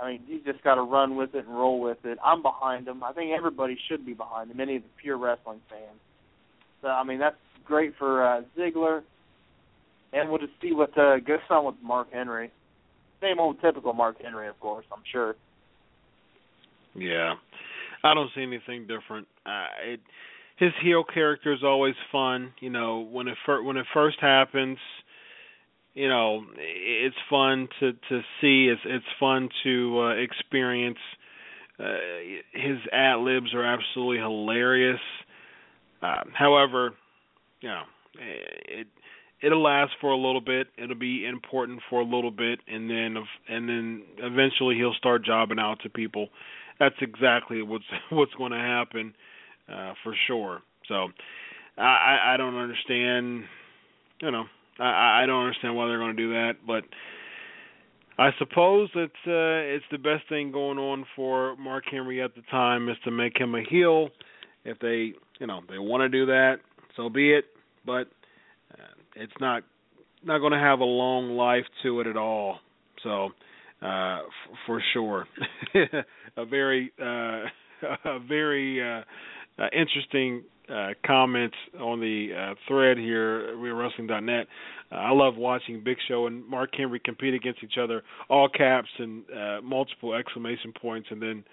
I mean, he's just got to run with it and roll with it. I'm behind him. I think everybody should be behind him. Any of the pure wrestling fans. So I mean, that's great for uh, Ziggler, and we'll just see what uh, goes on with Mark Henry. Same old typical Mark Henry, of course. I'm sure. Yeah, I don't see anything different. Uh, it, his heel character is always fun. You know, when it fir- when it first happens, you know, it's fun to to see. It's it's fun to uh, experience. uh, his ad libs are absolutely hilarious. Uh, however, you know, it it'll last for a little bit. It'll be important for a little bit, and then and then eventually he'll start jobbing out to people. That's exactly what's [laughs] what's going to happen uh, for sure. So I I don't understand. You know, I I don't understand why they're going to do that, but I suppose it's uh, it's the best thing going on for Mark Henry at the time is to make him a heel. If they you know they want to do that, so be it. But uh, it's not not going to have a long life to it at all. So uh, f- for sure, [laughs] a very uh, [laughs] a very uh, uh, interesting uh, comments on the uh, thread here, WeAreWrestling.net. Uh, I love watching Big Show and Mark Henry compete against each other, all caps and uh, multiple exclamation points, and then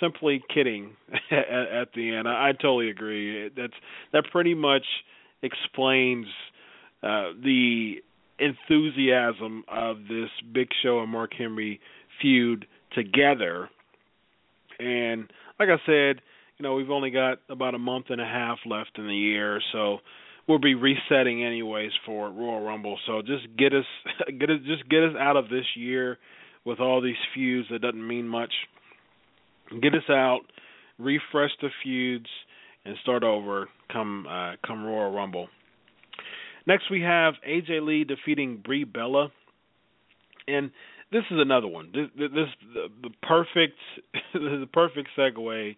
simply kidding [laughs] at, at the end. I, I totally agree. That's that pretty much explains uh, the enthusiasm of this Big Show and Mark Henry feud together. And like I said, you know, we've only got about a month and a half left in the year, so we'll be resetting anyways for Royal Rumble. So just get us [laughs] get us just get us out of this year with all these feuds that doesn't mean much. Get us out, refresh the feuds, and start over come uh, come Royal Rumble. Next we have AJ Lee defeating Brie Bella, and this is another one. This, this the, the perfect [laughs] the perfect segue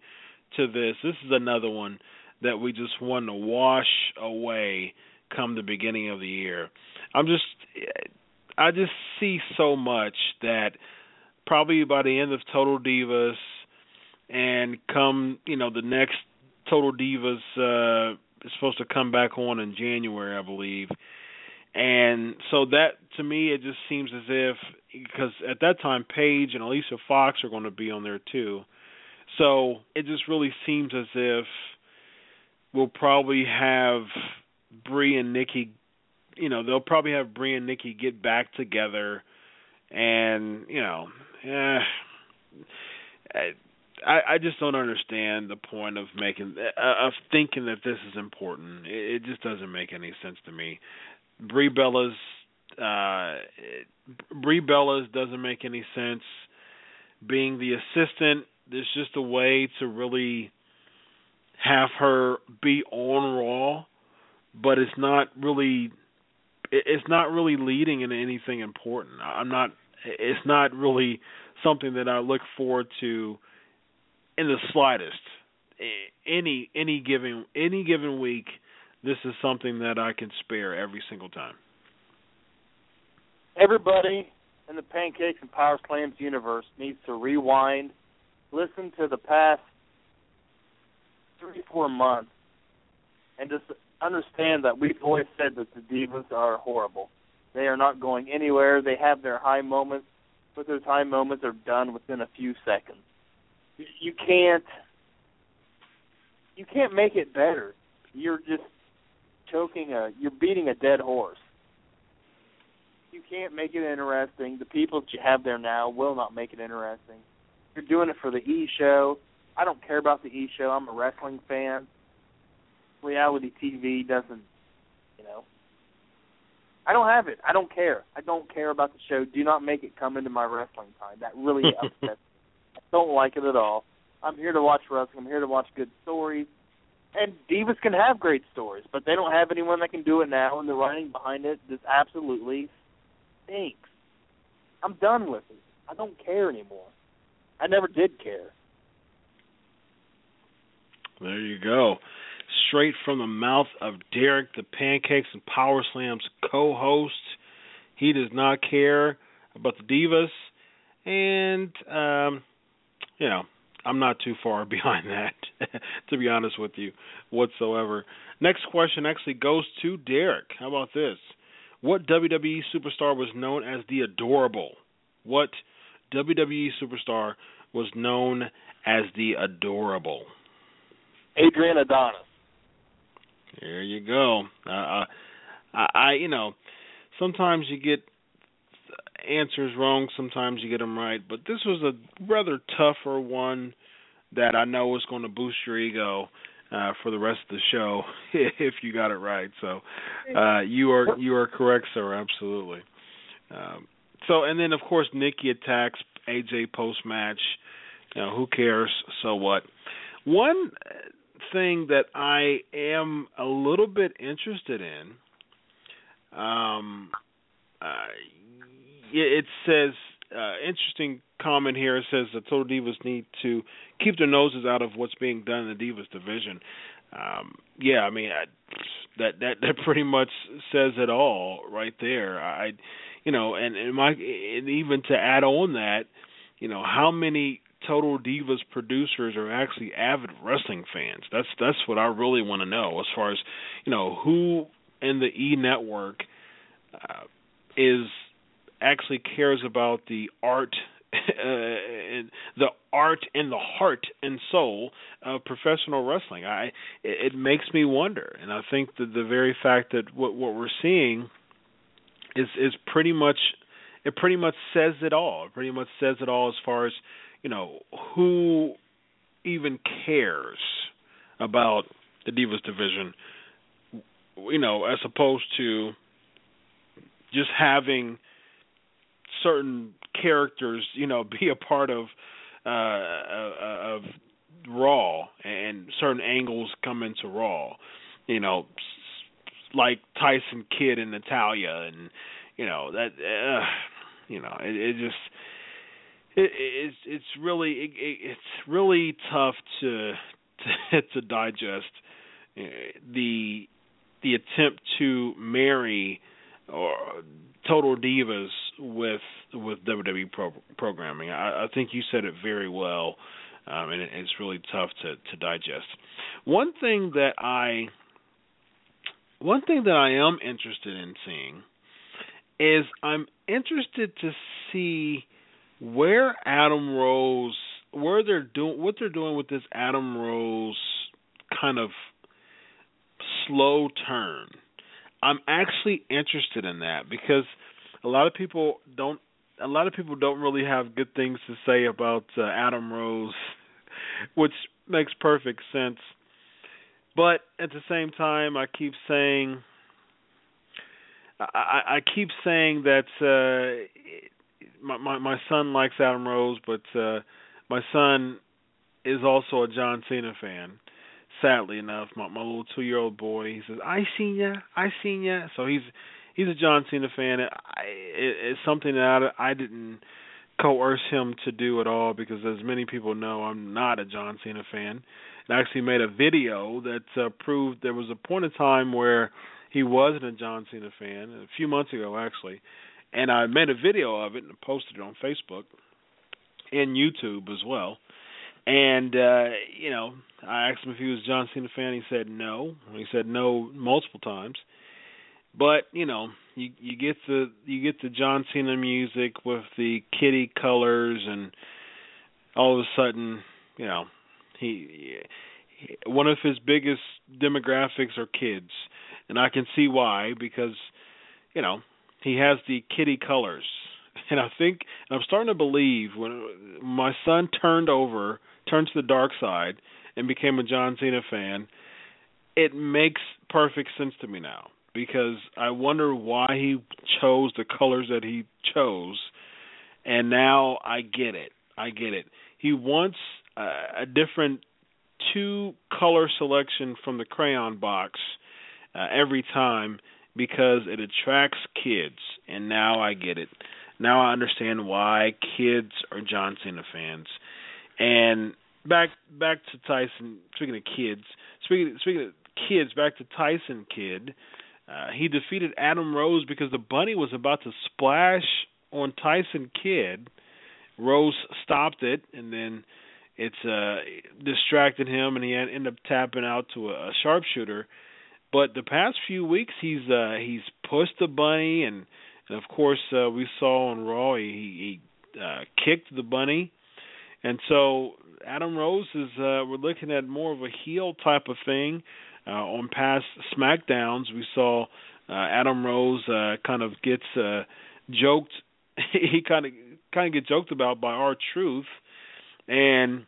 to this. This is another one that we just want to wash away come the beginning of the year. I'm just I just see so much that probably by the end of Total Divas and come, you know, the next Total Divas uh is supposed to come back on in January, I believe. And so that to me it just seems as if because at that time Paige and Alicia Fox are going to be on there too. So it just really seems as if we'll probably have Brie and Nikki. You know, they'll probably have Brie and Nikki get back together, and you know, eh, I I just don't understand the point of making uh, of thinking that this is important. It, it just doesn't make any sense to me. Brie Bella's uh Brie Bella's doesn't make any sense. Being the assistant there's just a way to really have her be on Raw, but it's not really it's not really leading into anything important. I'm not it's not really something that I look forward to in the slightest. Any any given any given week, this is something that I can spare every single time. Everybody in the Pancakes and Power Slams universe needs to rewind listen to the past three, four months and just understand that we've always said that the Divas are horrible. They are not going anywhere. They have their high moments, but those high moments are done within a few seconds. You can't you can't make it better. You're just choking a you're beating a dead horse. You can't make it interesting. The people that you have there now will not make it interesting. You're doing it for the E show. I don't care about the E show. I'm a wrestling fan. Reality TV doesn't, you know. I don't have it. I don't care. I don't care about the show. Do not make it come into my wrestling time. That really [laughs] upsets me. I don't like it at all. I'm here to watch wrestling. I'm here to watch good stories. And divas can have great stories, but they don't have anyone that can do it now, and the writing behind it just absolutely stinks. I'm done with it. I don't care anymore. I never did care. There you go. Straight from the mouth of Derek, the Pancakes and Power Slams co host. He does not care about the Divas. And, um, you know, I'm not too far [laughs] behind that, to be honest with you, whatsoever. Next question actually goes to Derek. How about this? What WWE superstar was known as the Adorable? What WWE superstar was known as the Adorable? Adrian Adonis. There you go. Uh, I, I, you know, sometimes you get answers wrong, sometimes you get them right, but this was a rather tougher one that I know is going to boost your ego uh, for the rest of the show [laughs] if you got it right. So uh, you are you are correct, sir. Absolutely. Um, so and then of course Nikki attacks AJ post match. You know, who cares? So what? One thing that I am a little bit interested in. Um, uh, it says uh, interesting comment here. It says the Total Divas need to keep their noses out of what's being done in the Divas division. Um, yeah, I mean I, that that that pretty much says it all right there. I, you know, and and my and even to add on that, you know, how many Total Divas producers are actually avid wrestling fans. That's that's what I really want to know as far as you know who in the E network uh, is actually cares about the art uh, the art and the heart and soul of professional wrestling. I it, it makes me wonder, and I think that the very fact that what what we're seeing is is pretty much it pretty much says it all. It pretty much says it all as far as you know who even cares about the Divas division. You know, as opposed to just having certain characters, you know, [laughs] be a part of uh, uh, of Raw and certain angles come into Raw, you know, like Tyson Kidd and Natalya, and you know that, uh, you know, it, it just it, it's it's really it, it's really tough to to, [laughs] to digest uh, the the attempt to marry or total divas with with WWE pro- programming. I, I think you said it very well, um, and it, it's really tough to to digest. One thing that I one thing that I am interested in seeing is I'm interested to see where Adam Rose where they're doing what they're doing with this Adam Rose kind of slow turn I'm actually interested in that because a lot of people don't a lot of people don't really have good things to say about uh, Adam Rose, [laughs] which makes perfect sense. But at the same time, I keep saying I, I keep saying that uh, my, my my son likes Adam Rose, but uh, my son is also a John Cena fan sadly enough, my my little two year old boy, he says, "I seen ya, I seen ya." So he's he's a John Cena fan. It, it, it's something that I, I didn't coerce him to do at all because, as many people know, I'm not a John Cena fan. Actually made a video that uh, proved there was a point in time where he wasn't a John Cena fan, a few months ago actually, and I made a video of it and posted it on Facebook and YouTube as well. And uh, you know, I asked him if he was a John Cena fan. He said no. He said no multiple times. But you know, you you get the you get the John Cena music with the kitty colors, and all of a sudden, you know, he, he one of his biggest demographics are kids, and I can see why because you know he has the kitty colors, [laughs] and I think and I'm starting to believe when my son turned over turned to the dark side and became a John Cena fan, it makes perfect sense to me now because I wonder why he chose the colors that he chose, and now I get it. I get it. He wants a different two color selection from the crayon box uh, every time because it attracts kids, and now I get it. Now I understand why kids are John Cena fans. And back back to Tyson. Speaking of kids, speaking speaking of kids, back to Tyson Kidd. Uh, he defeated Adam Rose because the bunny was about to splash on Tyson Kidd. Rose stopped it, and then it's uh distracted him, and he ended up tapping out to a, a sharpshooter. But the past few weeks, he's uh he's pushed the bunny, and, and of course uh, we saw on Raw he, he uh, kicked the bunny, and so Adam Rose is uh, we're looking at more of a heel type of thing. Uh, on past Smackdowns, we saw uh, Adam Rose uh, kind of gets uh, joked. [laughs] he kind of kind of get joked about by R-Truth, and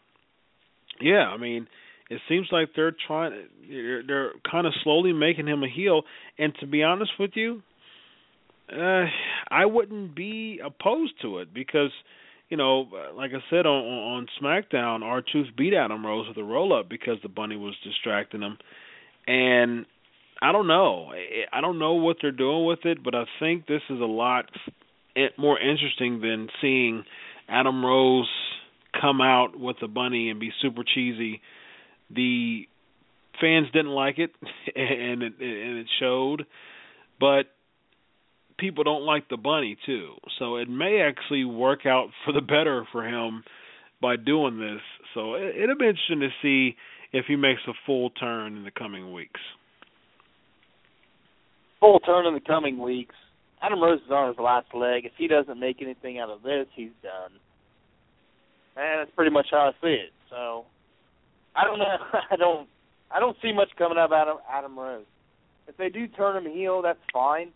Yeah, I mean, it seems like they're trying. They're, they're kind of slowly making him a heel. And to be honest with you, uh, I wouldn't be opposed to it because, you know, like I said on on SmackDown, R-Truth beat Adam Rose with a roll up because the bunny was distracting him, and I don't know. I don't know what they're doing with it, but I think this is a lot more interesting than seeing Adam Rose come out with the bunny and be super cheesy. The fans didn't like it, [laughs] and it and it showed. But people don't like the bunny too, so it may actually work out for the better for him by doing this. So it, it'll be interesting to see if he makes a full turn in the coming weeks full turn in the coming weeks. Adam Rose is on his last leg. If he doesn't make anything out of this, he's done. And that's pretty much how I see it. So I don't know. [laughs] I don't. I don't see much coming out of Adam Adam Rose. If they do turn him heel, that's fine.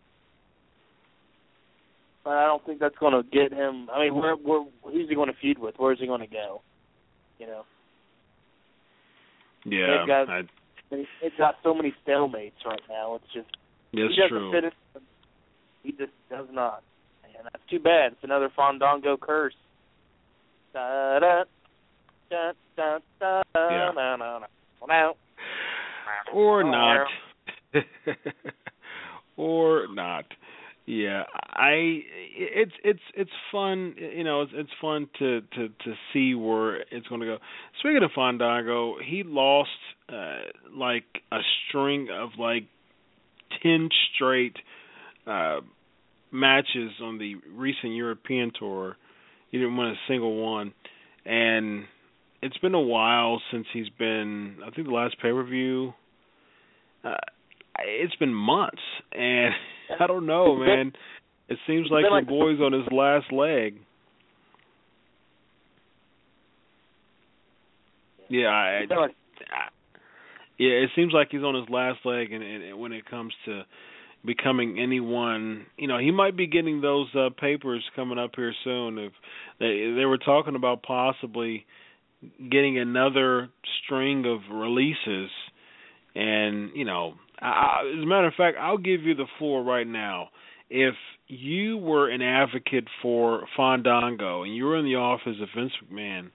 But I don't think that's going to get him. I mean, where where who's he going to feud with? Where's he going to go? You know. Yeah. They've got, I... they've got so many stalemates right now. It's just Yes, he doesn't true. fit it. He just does not, and that's too bad. It's another Fandango curse. Da da da da da Yeah. or not. [laughs] Or not yeah i it's it's it's fun you know it's it's fun to to to see where it's going to go. Speaking of fandango he lost uh like a string of like 10 straight uh matches on the recent european tour he didn't win a single one and it's been a while since he's been i think the last pay per view uh, it's been months, and [laughs] I don't know, man. It seems like your boy's on his last leg. Yeah, I, I, yeah, it seems like he's on his last leg, and, and when it comes to becoming anyone, you know, he might be getting those uh, papers coming up here soon. If they they were talking about possibly getting another string of releases and you know, I, as a matter of fact, I'll give you the floor right now. If you were an advocate for Fandango and you were in the office of Vince McMahon,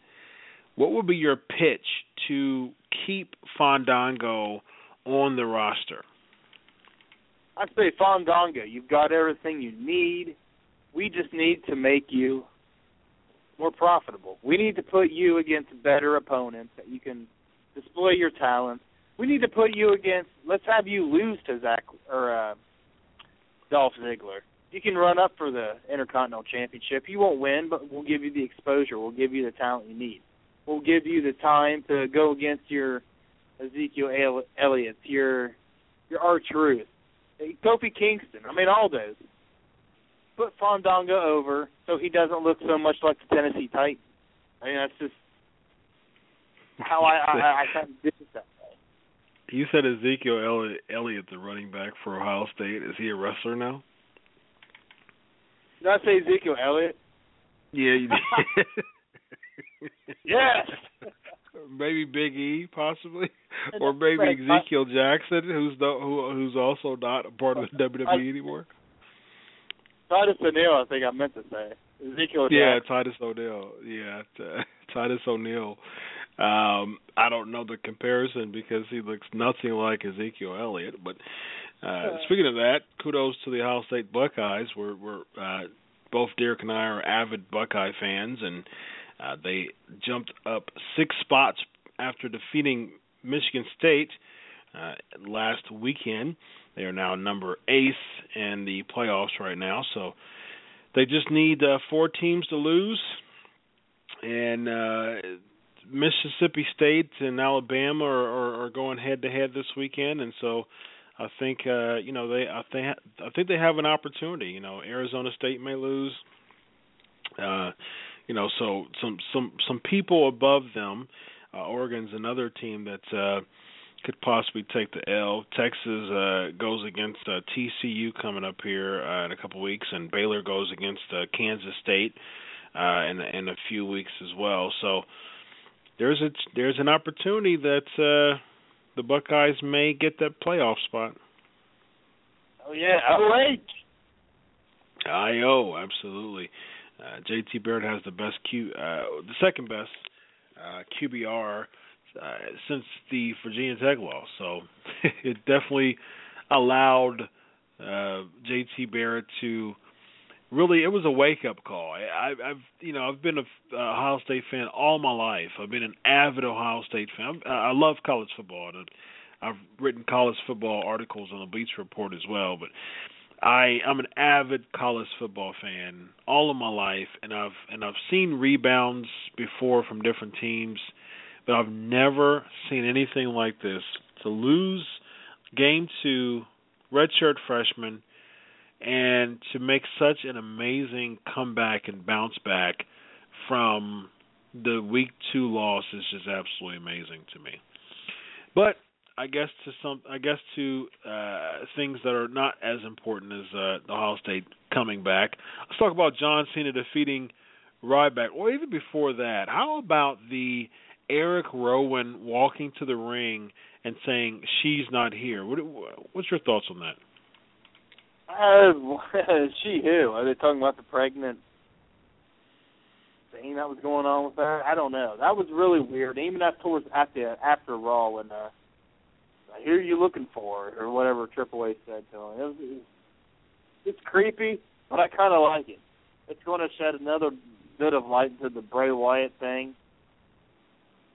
what would be your pitch to keep Fandango on the roster? I'd say Fandango. You've got everything you need. We just need to make you more profitable. We need to put you against better opponents that you can display your talents we need to put you against. Let's have you lose to Zach or uh, Dolph Ziggler. You can run up for the Intercontinental Championship. You won't win, but we'll give you the exposure. We'll give you the talent you need. We'll give you the time to go against your Ezekiel Elliott, your your R-Truth, Kofi Kingston. I mean, all those. Put Fandango over so he doesn't look so much like the Tennessee Titans. I mean, that's just how I I, I kind of did that. way. You said Ezekiel Elliott, the running back for Ohio State. Is he a wrestler now? Did I say Ezekiel Elliott? Yeah, you did. [laughs] yes. Maybe Big E, possibly, [laughs] or maybe Ezekiel Jackson, who's the who who's also not a part of the [laughs] WWE anymore. Titus O'Neil, I think I meant to say Ezekiel. Yeah, Jackson. Titus O'Neil. Yeah, Titus [laughs] O'Neil. Um, I don't know the comparison because he looks nothing like Ezekiel Elliott. But uh, speaking of that, kudos to the Ohio State Buckeyes. We're, we're uh, both Derek and I are avid Buckeye fans, and uh, they jumped up six spots after defeating Michigan State uh, last weekend. They are now number eighth in the playoffs right now, so they just need uh, four teams to lose, and uh, Mississippi State and Alabama are, are, are going head to head this weekend, and so I think uh, you know they I think I think they have an opportunity. You know, Arizona State may lose. Uh, you know, so some some some people above them. Uh, Oregon's another team that uh, could possibly take the L. Texas uh, goes against uh, TCU coming up here uh, in a couple weeks, and Baylor goes against uh, Kansas State uh, in in a few weeks as well. So there's a there's an opportunity that uh, the Buckeyes may get that playoff spot. Oh yeah, OH. IO, absolutely. Uh, JT Barrett has the best Q, uh, the second best uh, QBR uh, since the Virginia Tech loss. So [laughs] it definitely allowed uh, JT Barrett to really it was a wake up call. I, I've you know I've been a uh, Ohio State fan all my life. I've been an avid Ohio State fan. I, I love college football. I've written college football articles on the Bleacher Report as well, but I I'm an avid college football fan all of my life, and I've and I've seen rebounds before from different teams, but I've never seen anything like this. To lose game two, redshirt freshman, and to make such an amazing comeback and bounce back from the week two loss is just absolutely amazing to me. But I guess to some, I guess to uh, things that are not as important as uh, the Ohio State coming back. Let's talk about John Cena defeating Ryback, or even before that. How about the Erick Rowan walking to the ring and saying she's not here? What, what's your thoughts on that? Uh, [laughs] she who? Are they talking about the pregnant thing that was going on with her? I don't know. That was really weird. Even after towards after after Raw when uh who are you looking for or whatever Triple H said to him. It was, it was, it's creepy, but I kind of like it. It's going to shed another bit of light into the Bray Wyatt thing.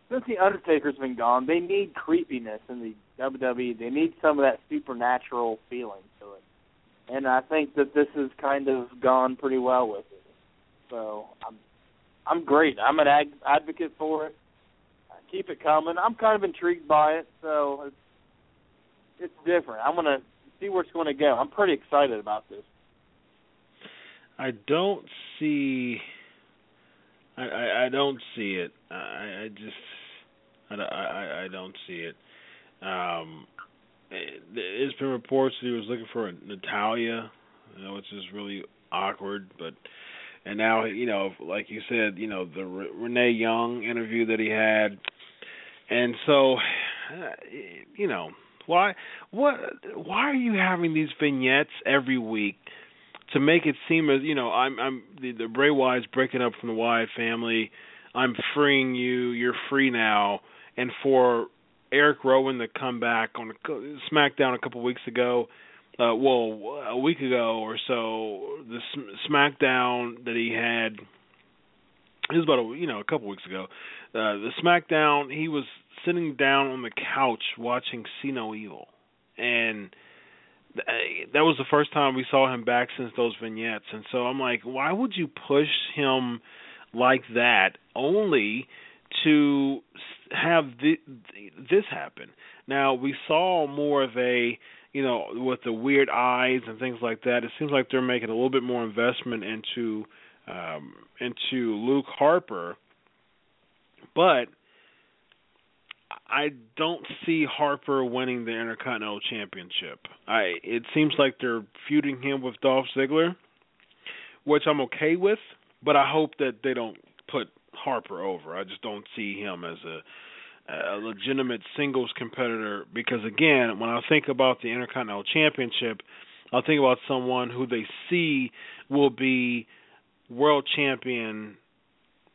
Since the Undertaker's been gone, they need creepiness in the WWE. They need some of that supernatural feeling to it, and I think that this has kind of gone pretty well with it. So I'm, I'm great. I'm an ag- advocate for it. Keep it coming. I'm kind of intrigued by it, so it's it's different. I'm gonna see where it's going to go. I'm pretty excited about this. I don't see. I I, I don't see it. I I just I, I I don't see it. Um, it, it's been reports that he was looking for a Natalya, you know, which is really awkward. But and now you know, like you said, you know, the Renee Young interview that he had, and so you know, why what why are you having these vignettes every week to make it seem as you know I'm I'm the, the Bray Wyatt's breaking up from the Wyatt family. I'm freeing you. You're free now. And for Erick Rowan to come back on a, SmackDown a couple weeks ago, uh, well, a week ago or so, the SmackDown that he had, it was about a you know a couple weeks ago. Uh, the SmackDown he was sitting down on the couch watching See No Evil, and that was the first time we saw him back since those vignettes. And so I'm like, why would you push him like that only to have this happen? Now we saw more of a you know, with the weird eyes and things like that, it seems like they're making a little bit more investment into um into Luke Harper. But I don't see Harper winning the Intercontinental Championship. I it seems like they're feuding him with Dolph Ziggler, which I'm okay with, but I hope that they don't put Harper over. I just don't see him as a a legitimate singles competitor because again, when I think about the Intercontinental Championship, I'll think about someone who they see will be world champion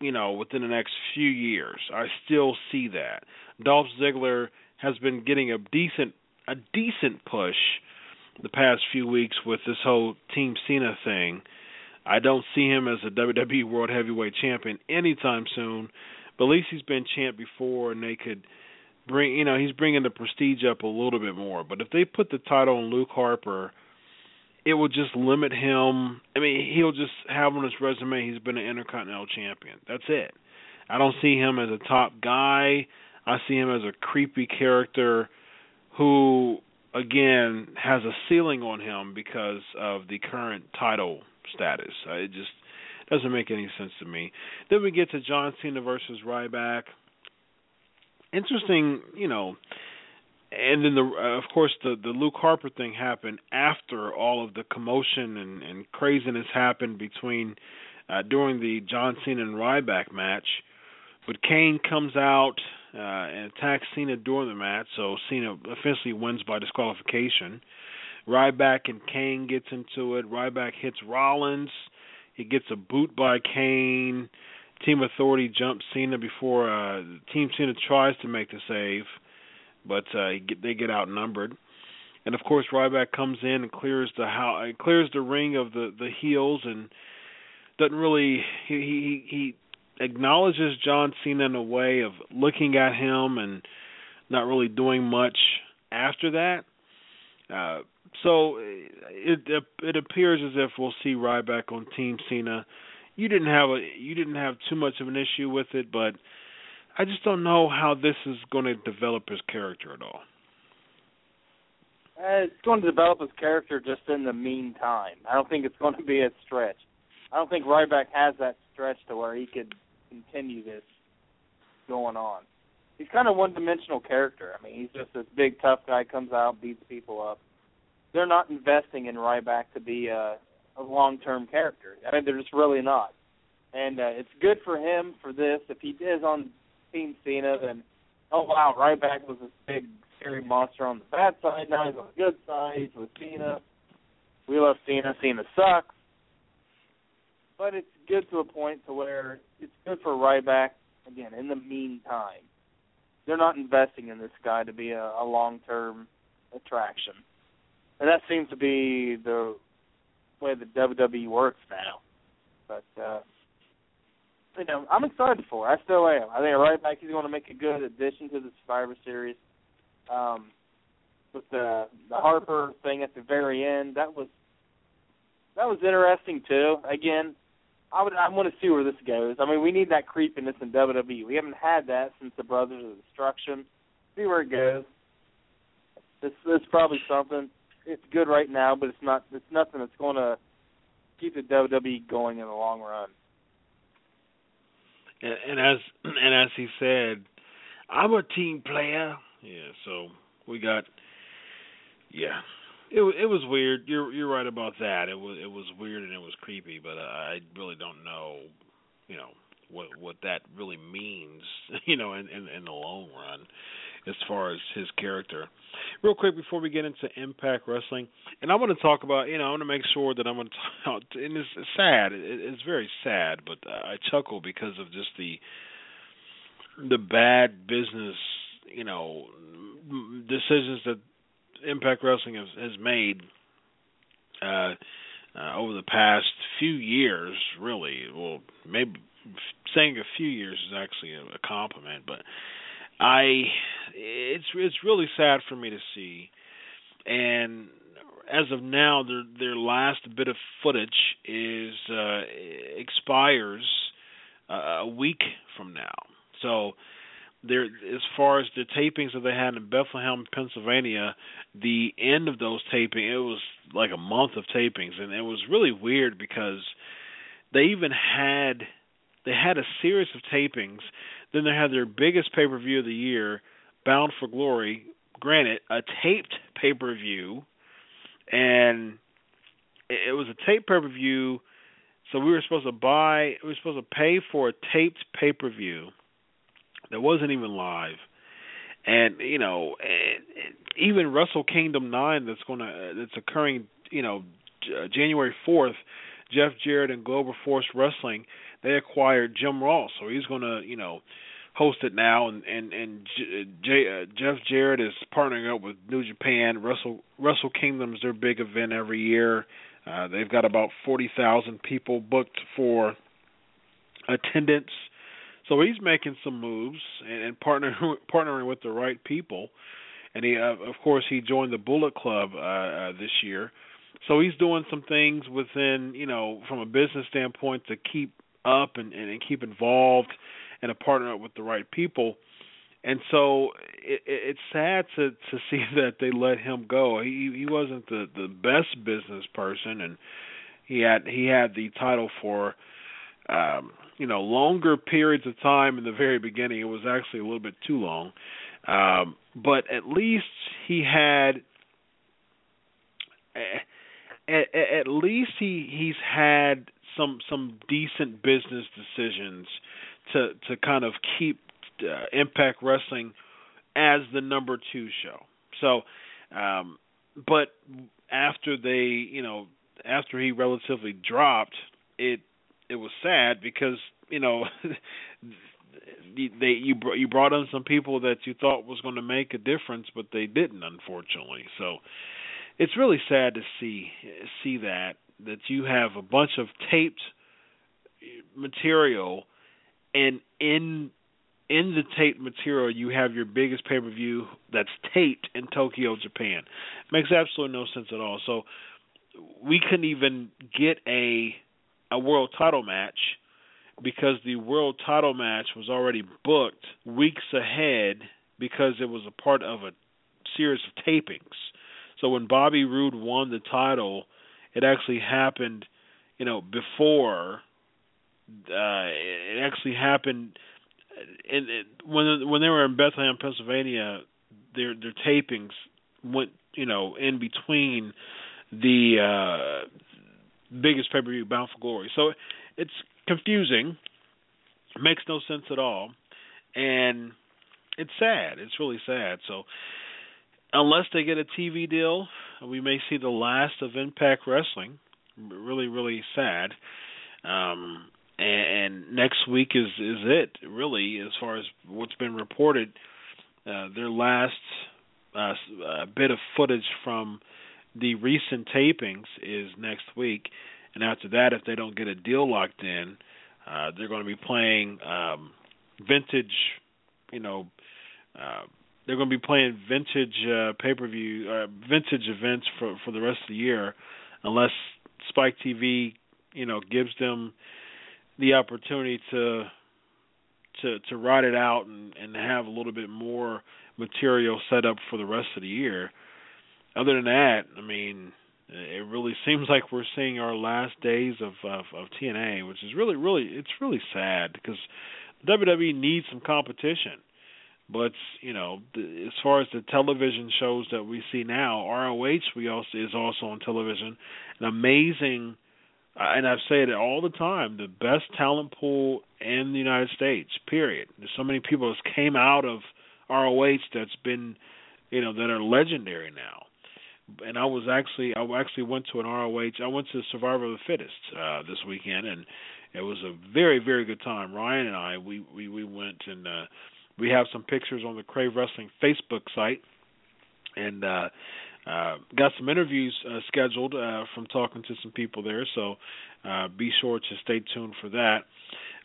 you know, within the next few years. I still see that. Dolph Ziggler has been getting a decent a decent push the past few weeks with this whole Team Cena thing. I don't see him as a WWE World Heavyweight Champion anytime soon, but at least he's been champ before, and they could bring you know he's bringing the prestige up a little bit more. But if they put the title on Luke Harper it will just limit him. I mean, he'll just have on his resume he's been an Intercontinental Champion. That's it. I don't see him as a top guy. I see him as a creepy character who, again, has a ceiling on him because of the current title status. It just doesn't make any sense to me. Then we get to John Cena versus Ryback. Interesting, you know and then the uh, of course the the Luke Harper thing happened after all of the commotion and and craziness happened between uh during the John Cena and Ryback match. But Kane comes out uh, and attacks Cena during the match, so Cena officially wins by disqualification. Ryback and Kane gets into it. Ryback hits Rollins. He gets a boot by Kane. Team Authority jumps Cena before uh, Team Cena tries to make the save, but uh, they get outnumbered. And of course, Ryback comes in and clears the how clears the ring of the the heels and doesn't really he he he acknowledges John Cena in a way of looking at him and not really doing much after that. Uh, so it it appears as if we'll see Ryback on Team Cena. You didn't have a you didn't have too much of an issue with it, but I just don't know how this is going to develop his character at all. Uh, it's going to develop his character just in the meantime. I don't think it's going to be a stretch. I don't think Ryback has that stretch to where he could continue this going on. He's kind of one-dimensional character. I mean, he's just this big tough guy comes out beats people up. They're not investing in Ryback to be a, a long-term character. I mean, they're just really not. And uh, it's good for him for this. If he is on Team Cena, then oh wow, Ryback was this big scary monster on the bad side. Now he's on the good side. He's with Cena. We love Cena. Cena sucks. But it's good to a point to where it's good for Ryback. Again, in the meantime, they're not investing in this guy to be a, a long-term attraction, and that seems to be the way the WWE works now. But uh, you know, I'm excited for. I still am. I think Ryback is going to make a good addition to the Survivor Series. Um, with the the Harper thing at the very end, that was that was interesting too. Again, I would I want to see where this goes. I mean, we need that creepiness in WWE. We haven't had that since the Brothers of Destruction. See where it goes. This is probably something. It's good right now, but it's not. It's nothing that's going to keep the WWE going in the long run. And, as [clears throat] and as he said, I'm a team player. Yeah, so we got. Yeah, it it was weird. You're you're right about that. It was it was weird and it was creepy, but I really don't know, you know, what what that really means, [laughs] you know, in in, in the long run, as far as his character. Real quick before we get into Impact Wrestling, and I want to talk about, you know, I want to make sure that I'm going to talk. [laughs] And it's sad. It's very sad, but I chuckle because of just the the bad business, you know, decisions that Impact Wrestling has, has made uh, uh, over the past few years, really. Well, maybe saying a few years is actually a, a compliment, but I it's it's really sad for me to see. And as of now, their their last bit of footage is uh, expires uh, a week from now. So there as far as the tapings that they had in Bethlehem, Pennsylvania, the end of those taping it was like a month of tapings and it was really weird because they even had they had a series of tapings, then they had their biggest pay per view of the year, Bound for Glory, granted, a taped pay per view and it was a tape pay per view so we were supposed to buy we were supposed to pay for a taped pay per view that wasn't even live. And you know, even Wrestle Kingdom nine that's to that's occurring, you know, uh, January fourth. Jeff Jarrett and Global Force Wrestling they acquired Jim Ross, so he's going to you know host it now. And and and J, uh, Jeff Jarrett is partnering up with New Japan. Wrestle Wrestle Kingdom's their big event every year. Uh, they've got about forty thousand people booked for attendance so he's making some moves and, and partnering [laughs] partnering with the right people. And he, uh, of course, he joined the Bullet Club uh, uh, this year. So he's doing some things within, you know, from a business standpoint to keep up and, and, and keep involved and to partner up with the right people. And so it, it's sad to to [laughs] see that they let him go. He he wasn't the the best business person, and he had he had the title for um, you know longer periods of time in the very beginning. It was actually a little bit too long, um, but at least he had. At, at least he he's had some some decent business decisions to to kind of keep uh, Impact Wrestling as the number two show. So, um, but after they, you know, after he relatively dropped, it it was sad because you know [laughs] they you you brought in some people that you thought was going to make a difference, but they didn't, unfortunately. So it's really sad to see see that that you have a bunch of taped material, and in in the taped material you have your biggest pay per view that's taped in Tokyo, Japan. Makes absolutely no sense at all. So we couldn't even get a a world title match because the world title match was already booked weeks ahead because it was a part of a series of tapings. So when Bobby Roode won the title, it actually happened, you know, before. Uh, it actually happened, in, in, when when they were in Bethlehem, Pennsylvania. Their their tapings went, you know, in between the uh biggest pay per view Bound for Glory. So it's confusing. Makes no sense at all. And it's sad. It's really sad. So unless they get a TV deal, we may see the last of Impact Wrestling. Really, really sad. Um, and, and next week is is it really as far as what's been reported. Uh, their last uh, uh, bit of footage from the recent tapings is next week, and after that, if they don't get a deal locked in, uh, they're going to be playing um, vintage, you know, uh, they're going to be playing vintage uh, pay per view, uh, vintage events for for the rest of the year, unless Spike TV, you know, gives them the opportunity to to to ride it out and and have a little bit more material set up for the rest of the year. Other than that, I mean, it really seems like we're seeing our last days of, of of TNA, which is really really it's really sad because WWE needs some competition. But you know, the, as far as the television shows that we see now, ROH we also is also on television, an amazing, uh, and I say it all the time, the best talent pool in the United States. Period. There's so many people that came out of ROH that's been, you know, that are legendary now and I was actually I actually went to an ROH. I went to Survival of the Fittest uh, this weekend, and it was a very very good time. Ryan and I we we we went and uh, we have some pictures on the Crave Wrestling Facebook site, and uh, uh, got some interviews uh, scheduled uh, from talking to some people there. So uh, be sure to stay tuned for that.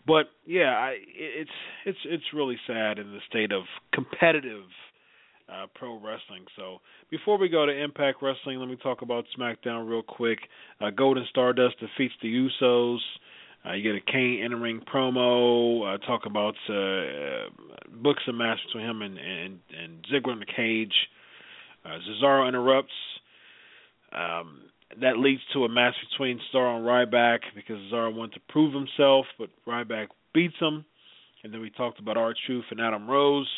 But yeah, I, it's it's it's really sad in the state of competitive uh, pro wrestling. So before we go to Impact Wrestling, let me talk about SmackDown real quick. Uh, Gold and Stardust defeats the Usos. Uh, you get a Kane in ring promo. Uh, talk about uh, uh, books a match between him and and, and Ziggler in the cage. Uh, Cesaro interrupts. Um, that leads to a match between Cesaro and Ryback because Cesaro wanted to prove himself, but Ryback beats him. And then we talked about R-Truth and Adam Rose.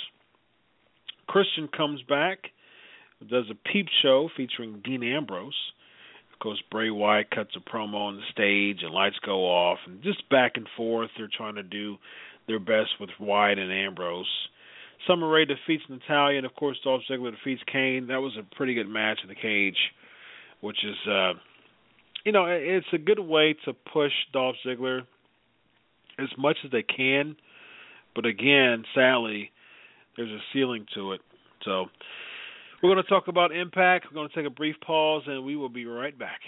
Christian comes back, does a peep show featuring Dean Ambrose. Of course, Bray Wyatt cuts a promo on the stage and lights go off, and just back and forth. They're trying to do their best with Wyatt and Ambrose. Summer Rae defeats Natalya, and of course, Dolph Ziggler defeats Kane. That was a pretty good match in the cage, which is, uh, you know, it's a good way to push Dolph Ziggler as much as they can. But again, sadly, there's a ceiling to it. So we're going to talk about Impact. We're going to take a brief pause, and we will be right back.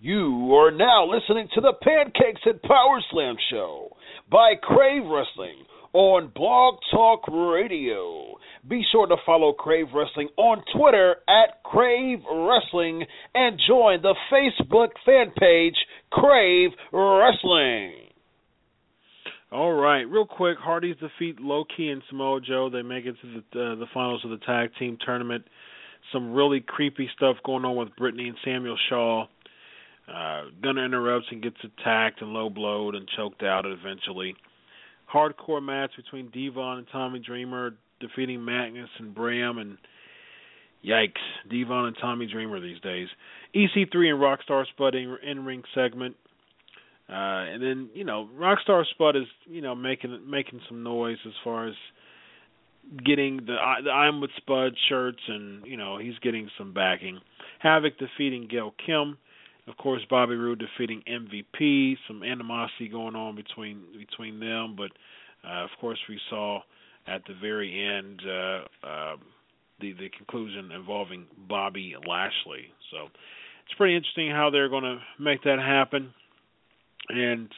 You are now listening to the Pancakes and Power Slam show by Crave Wrestling on Blog Talk Radio. Be sure to follow Crave Wrestling on Twitter at Crave Wrestling and join the Facebook fan page Crave Wrestling. All right, real quick, Hardys defeat Low Ki and Samoa Joe. They make it to the uh, the finals of the tag team tournament. Some really creepy stuff going on with Brittany and Samuel Shaw. Uh, Gunner interrupts and gets attacked and low blowed and choked out eventually. Hardcore match between Devon and Tommy Dreamer defeating Magnus and Bram and yikes, Devon and Tommy Dreamer these days. EC3 and Rockstar Spud in ring segment. Uh, and then you know, Rockstar Spud is you know making making some noise as far as getting the the I'm with Spud shirts, and you know he's getting some backing. Havok defeating Gail Kim, of course Bobby Roode defeating MVP. Some animosity going on between between them, but uh, of course we saw at the very end uh, uh, the the conclusion involving Bobby Lashley. So it's pretty interesting how they're going to make that happen. And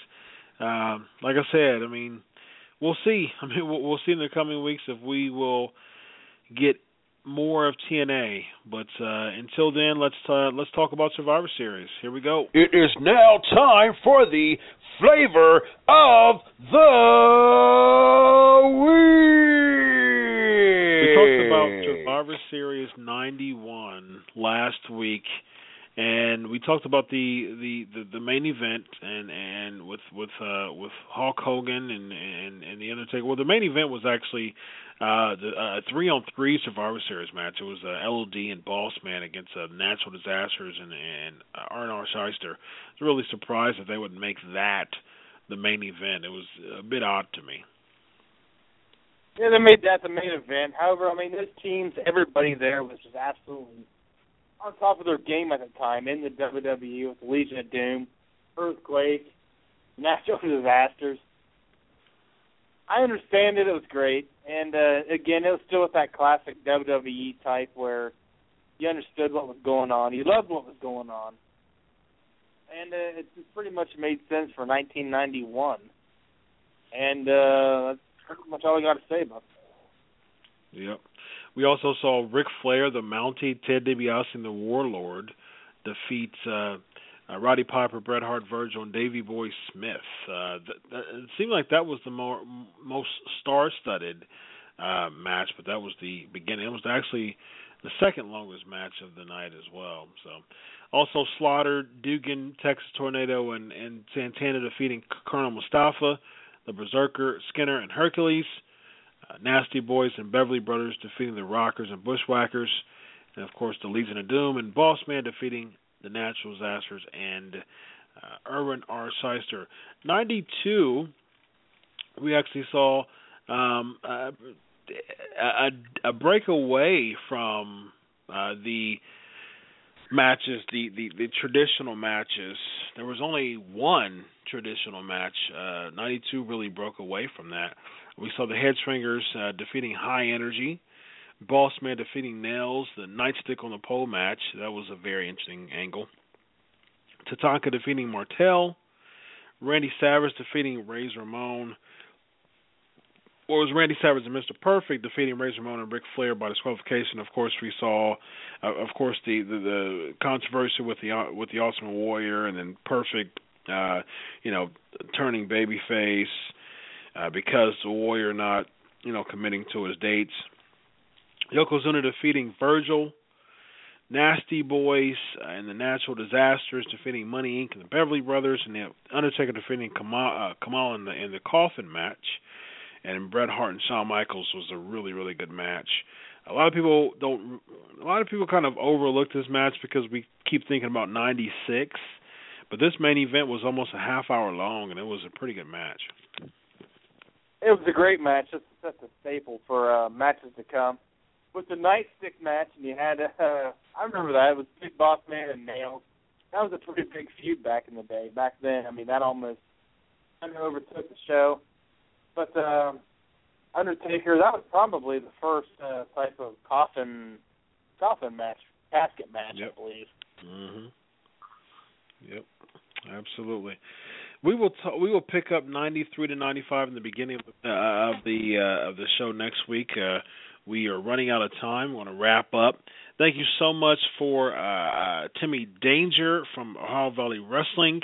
uh, like I said, I mean, we'll see. [laughs] I mean, we'll, we'll see in the coming weeks if we will get more of TNA. But uh, until then, let's uh, let's talk about Survivor Series. Here we go. It is now time for the flavor of the week. We talked about Survivor Series 91 last week and we talked about the the the, the main event and and with with uh with Hulk Hogan and and and the Undertaker. Well, the main event was actually uh the uh, three on three Survivor Series match. It was uh, LOD and Boss Man against uh, Natural Disasters and and uh, R&R Shyster. I was really surprised that they would make that the main event. It was a bit odd to me. Yeah, they made that the main event. However, I mean, those teams, everybody there was just absolutely on top of their game at the time in the WWE with Legion of Doom, Earthquake, natural [laughs] disasters. I understand it; it was great, and uh, again, it was still with that classic WWE type where you understood what was going on, you loved what was going on, and uh, it pretty much made sense for 1991. And uh, that's pretty much all I got to say about that. Yep. We also saw Ric Flair, the Mountie, Ted DiBiase, and the Warlord defeat uh, uh, Roddy Piper, Bret Hart, Virgil, and Davey Boy Smith. Uh, th- th- it seemed like that was the more most star-studded uh, match, but that was the beginning. It was actually the second longest match of the night as well. So, also Slaughter, Duggan, Texas Tornado, and and Santana defeating Colonel Mustafa, the Berserker, Skinner, and Hercules. Uh, Nasty Boys and Beverly Brothers defeating the Rockers and Bushwhackers, and of course the Legion of Doom and Boss Man defeating the Natural Disasters and uh, Irwin R. Shyster. 92, we actually saw um, a, a break away from uh, the matches, the, the, the traditional matches. There was only one traditional match. Uh, 92 really broke away from that. We saw the Headshrinkers uh, defeating High Energy, Boss Man defeating Nails, the Nightstick on the Pole match. That was a very interesting angle. Tatanka defeating Martel, Randy Savage defeating Razor Ramon. Or was Randy Savage and Mr. Perfect defeating Razor Ramon and Ric Flair by disqualification? Of course, we saw, uh, of course, the, the the controversy with the with the Ultimate Warrior, and then Perfect, uh, you know, turning babyface uh, because the Warrior not, you know, committing to his dates. Yokozuna defeating Virgil, Nasty Boys uh, and the Natural Disasters defeating Money Inc. and the Beverly Brothers, and the Undertaker defeating Kamal, uh, Kamal in the in the Coffin match. And Bret Hart and Shawn Michaels was a really really good match. A lot of people don't. A lot of people kind of overlook this match because we keep thinking about '96, but this main event was almost a half hour long, and it was a pretty good match. It was a great match. It's such a staple for uh, matches to come. With the nightstick match, and you had, uh, [laughs] I remember that, it was Big Boss Man and Nails. That was a pretty big feud back in the day. Back then, I mean, that almost kind of overtook the show. But um, Undertaker, that was probably the first uh, type of coffin coffin match, casket match, yep. I believe. Mhm. Yep. Absolutely. We will t- we will pick up 93 to 95 in the beginning of the uh, of the uh, of the show next week. Uh, we are running out of time. We want to wrap up. Thank you so much for uh, Timmy Danger from Ohio Valley Wrestling.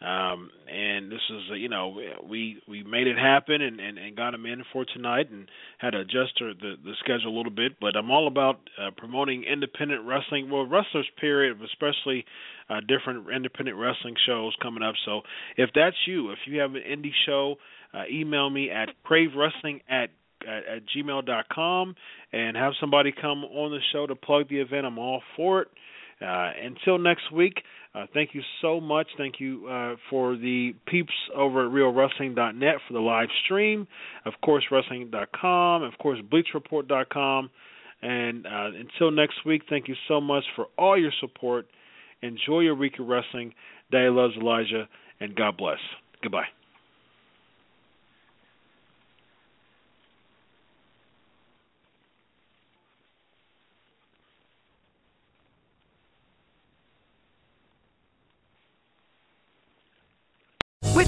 Um, and this is, uh, you know, we we made it happen and, and, and got him in for tonight and had to adjust the the schedule a little bit. But I'm all about uh, promoting independent wrestling. Well, wrestlers period, especially uh, different independent wrestling shows coming up. So if that's you, if you have an indie show, uh, email me at cravewrestling at at, at gmail.com and have somebody come on the show to plug the event. I'm all for it. Uh, until next week, uh, thank you so much. Thank you uh, for the peeps over at WeAreWrestling.net for the live stream. Of course, Wrestling.com. Of course, BleacherReport.com. And uh, until next week, thank you so much for all your support. Enjoy your week of wrestling. Day loves Elijah, and God bless. Goodbye. With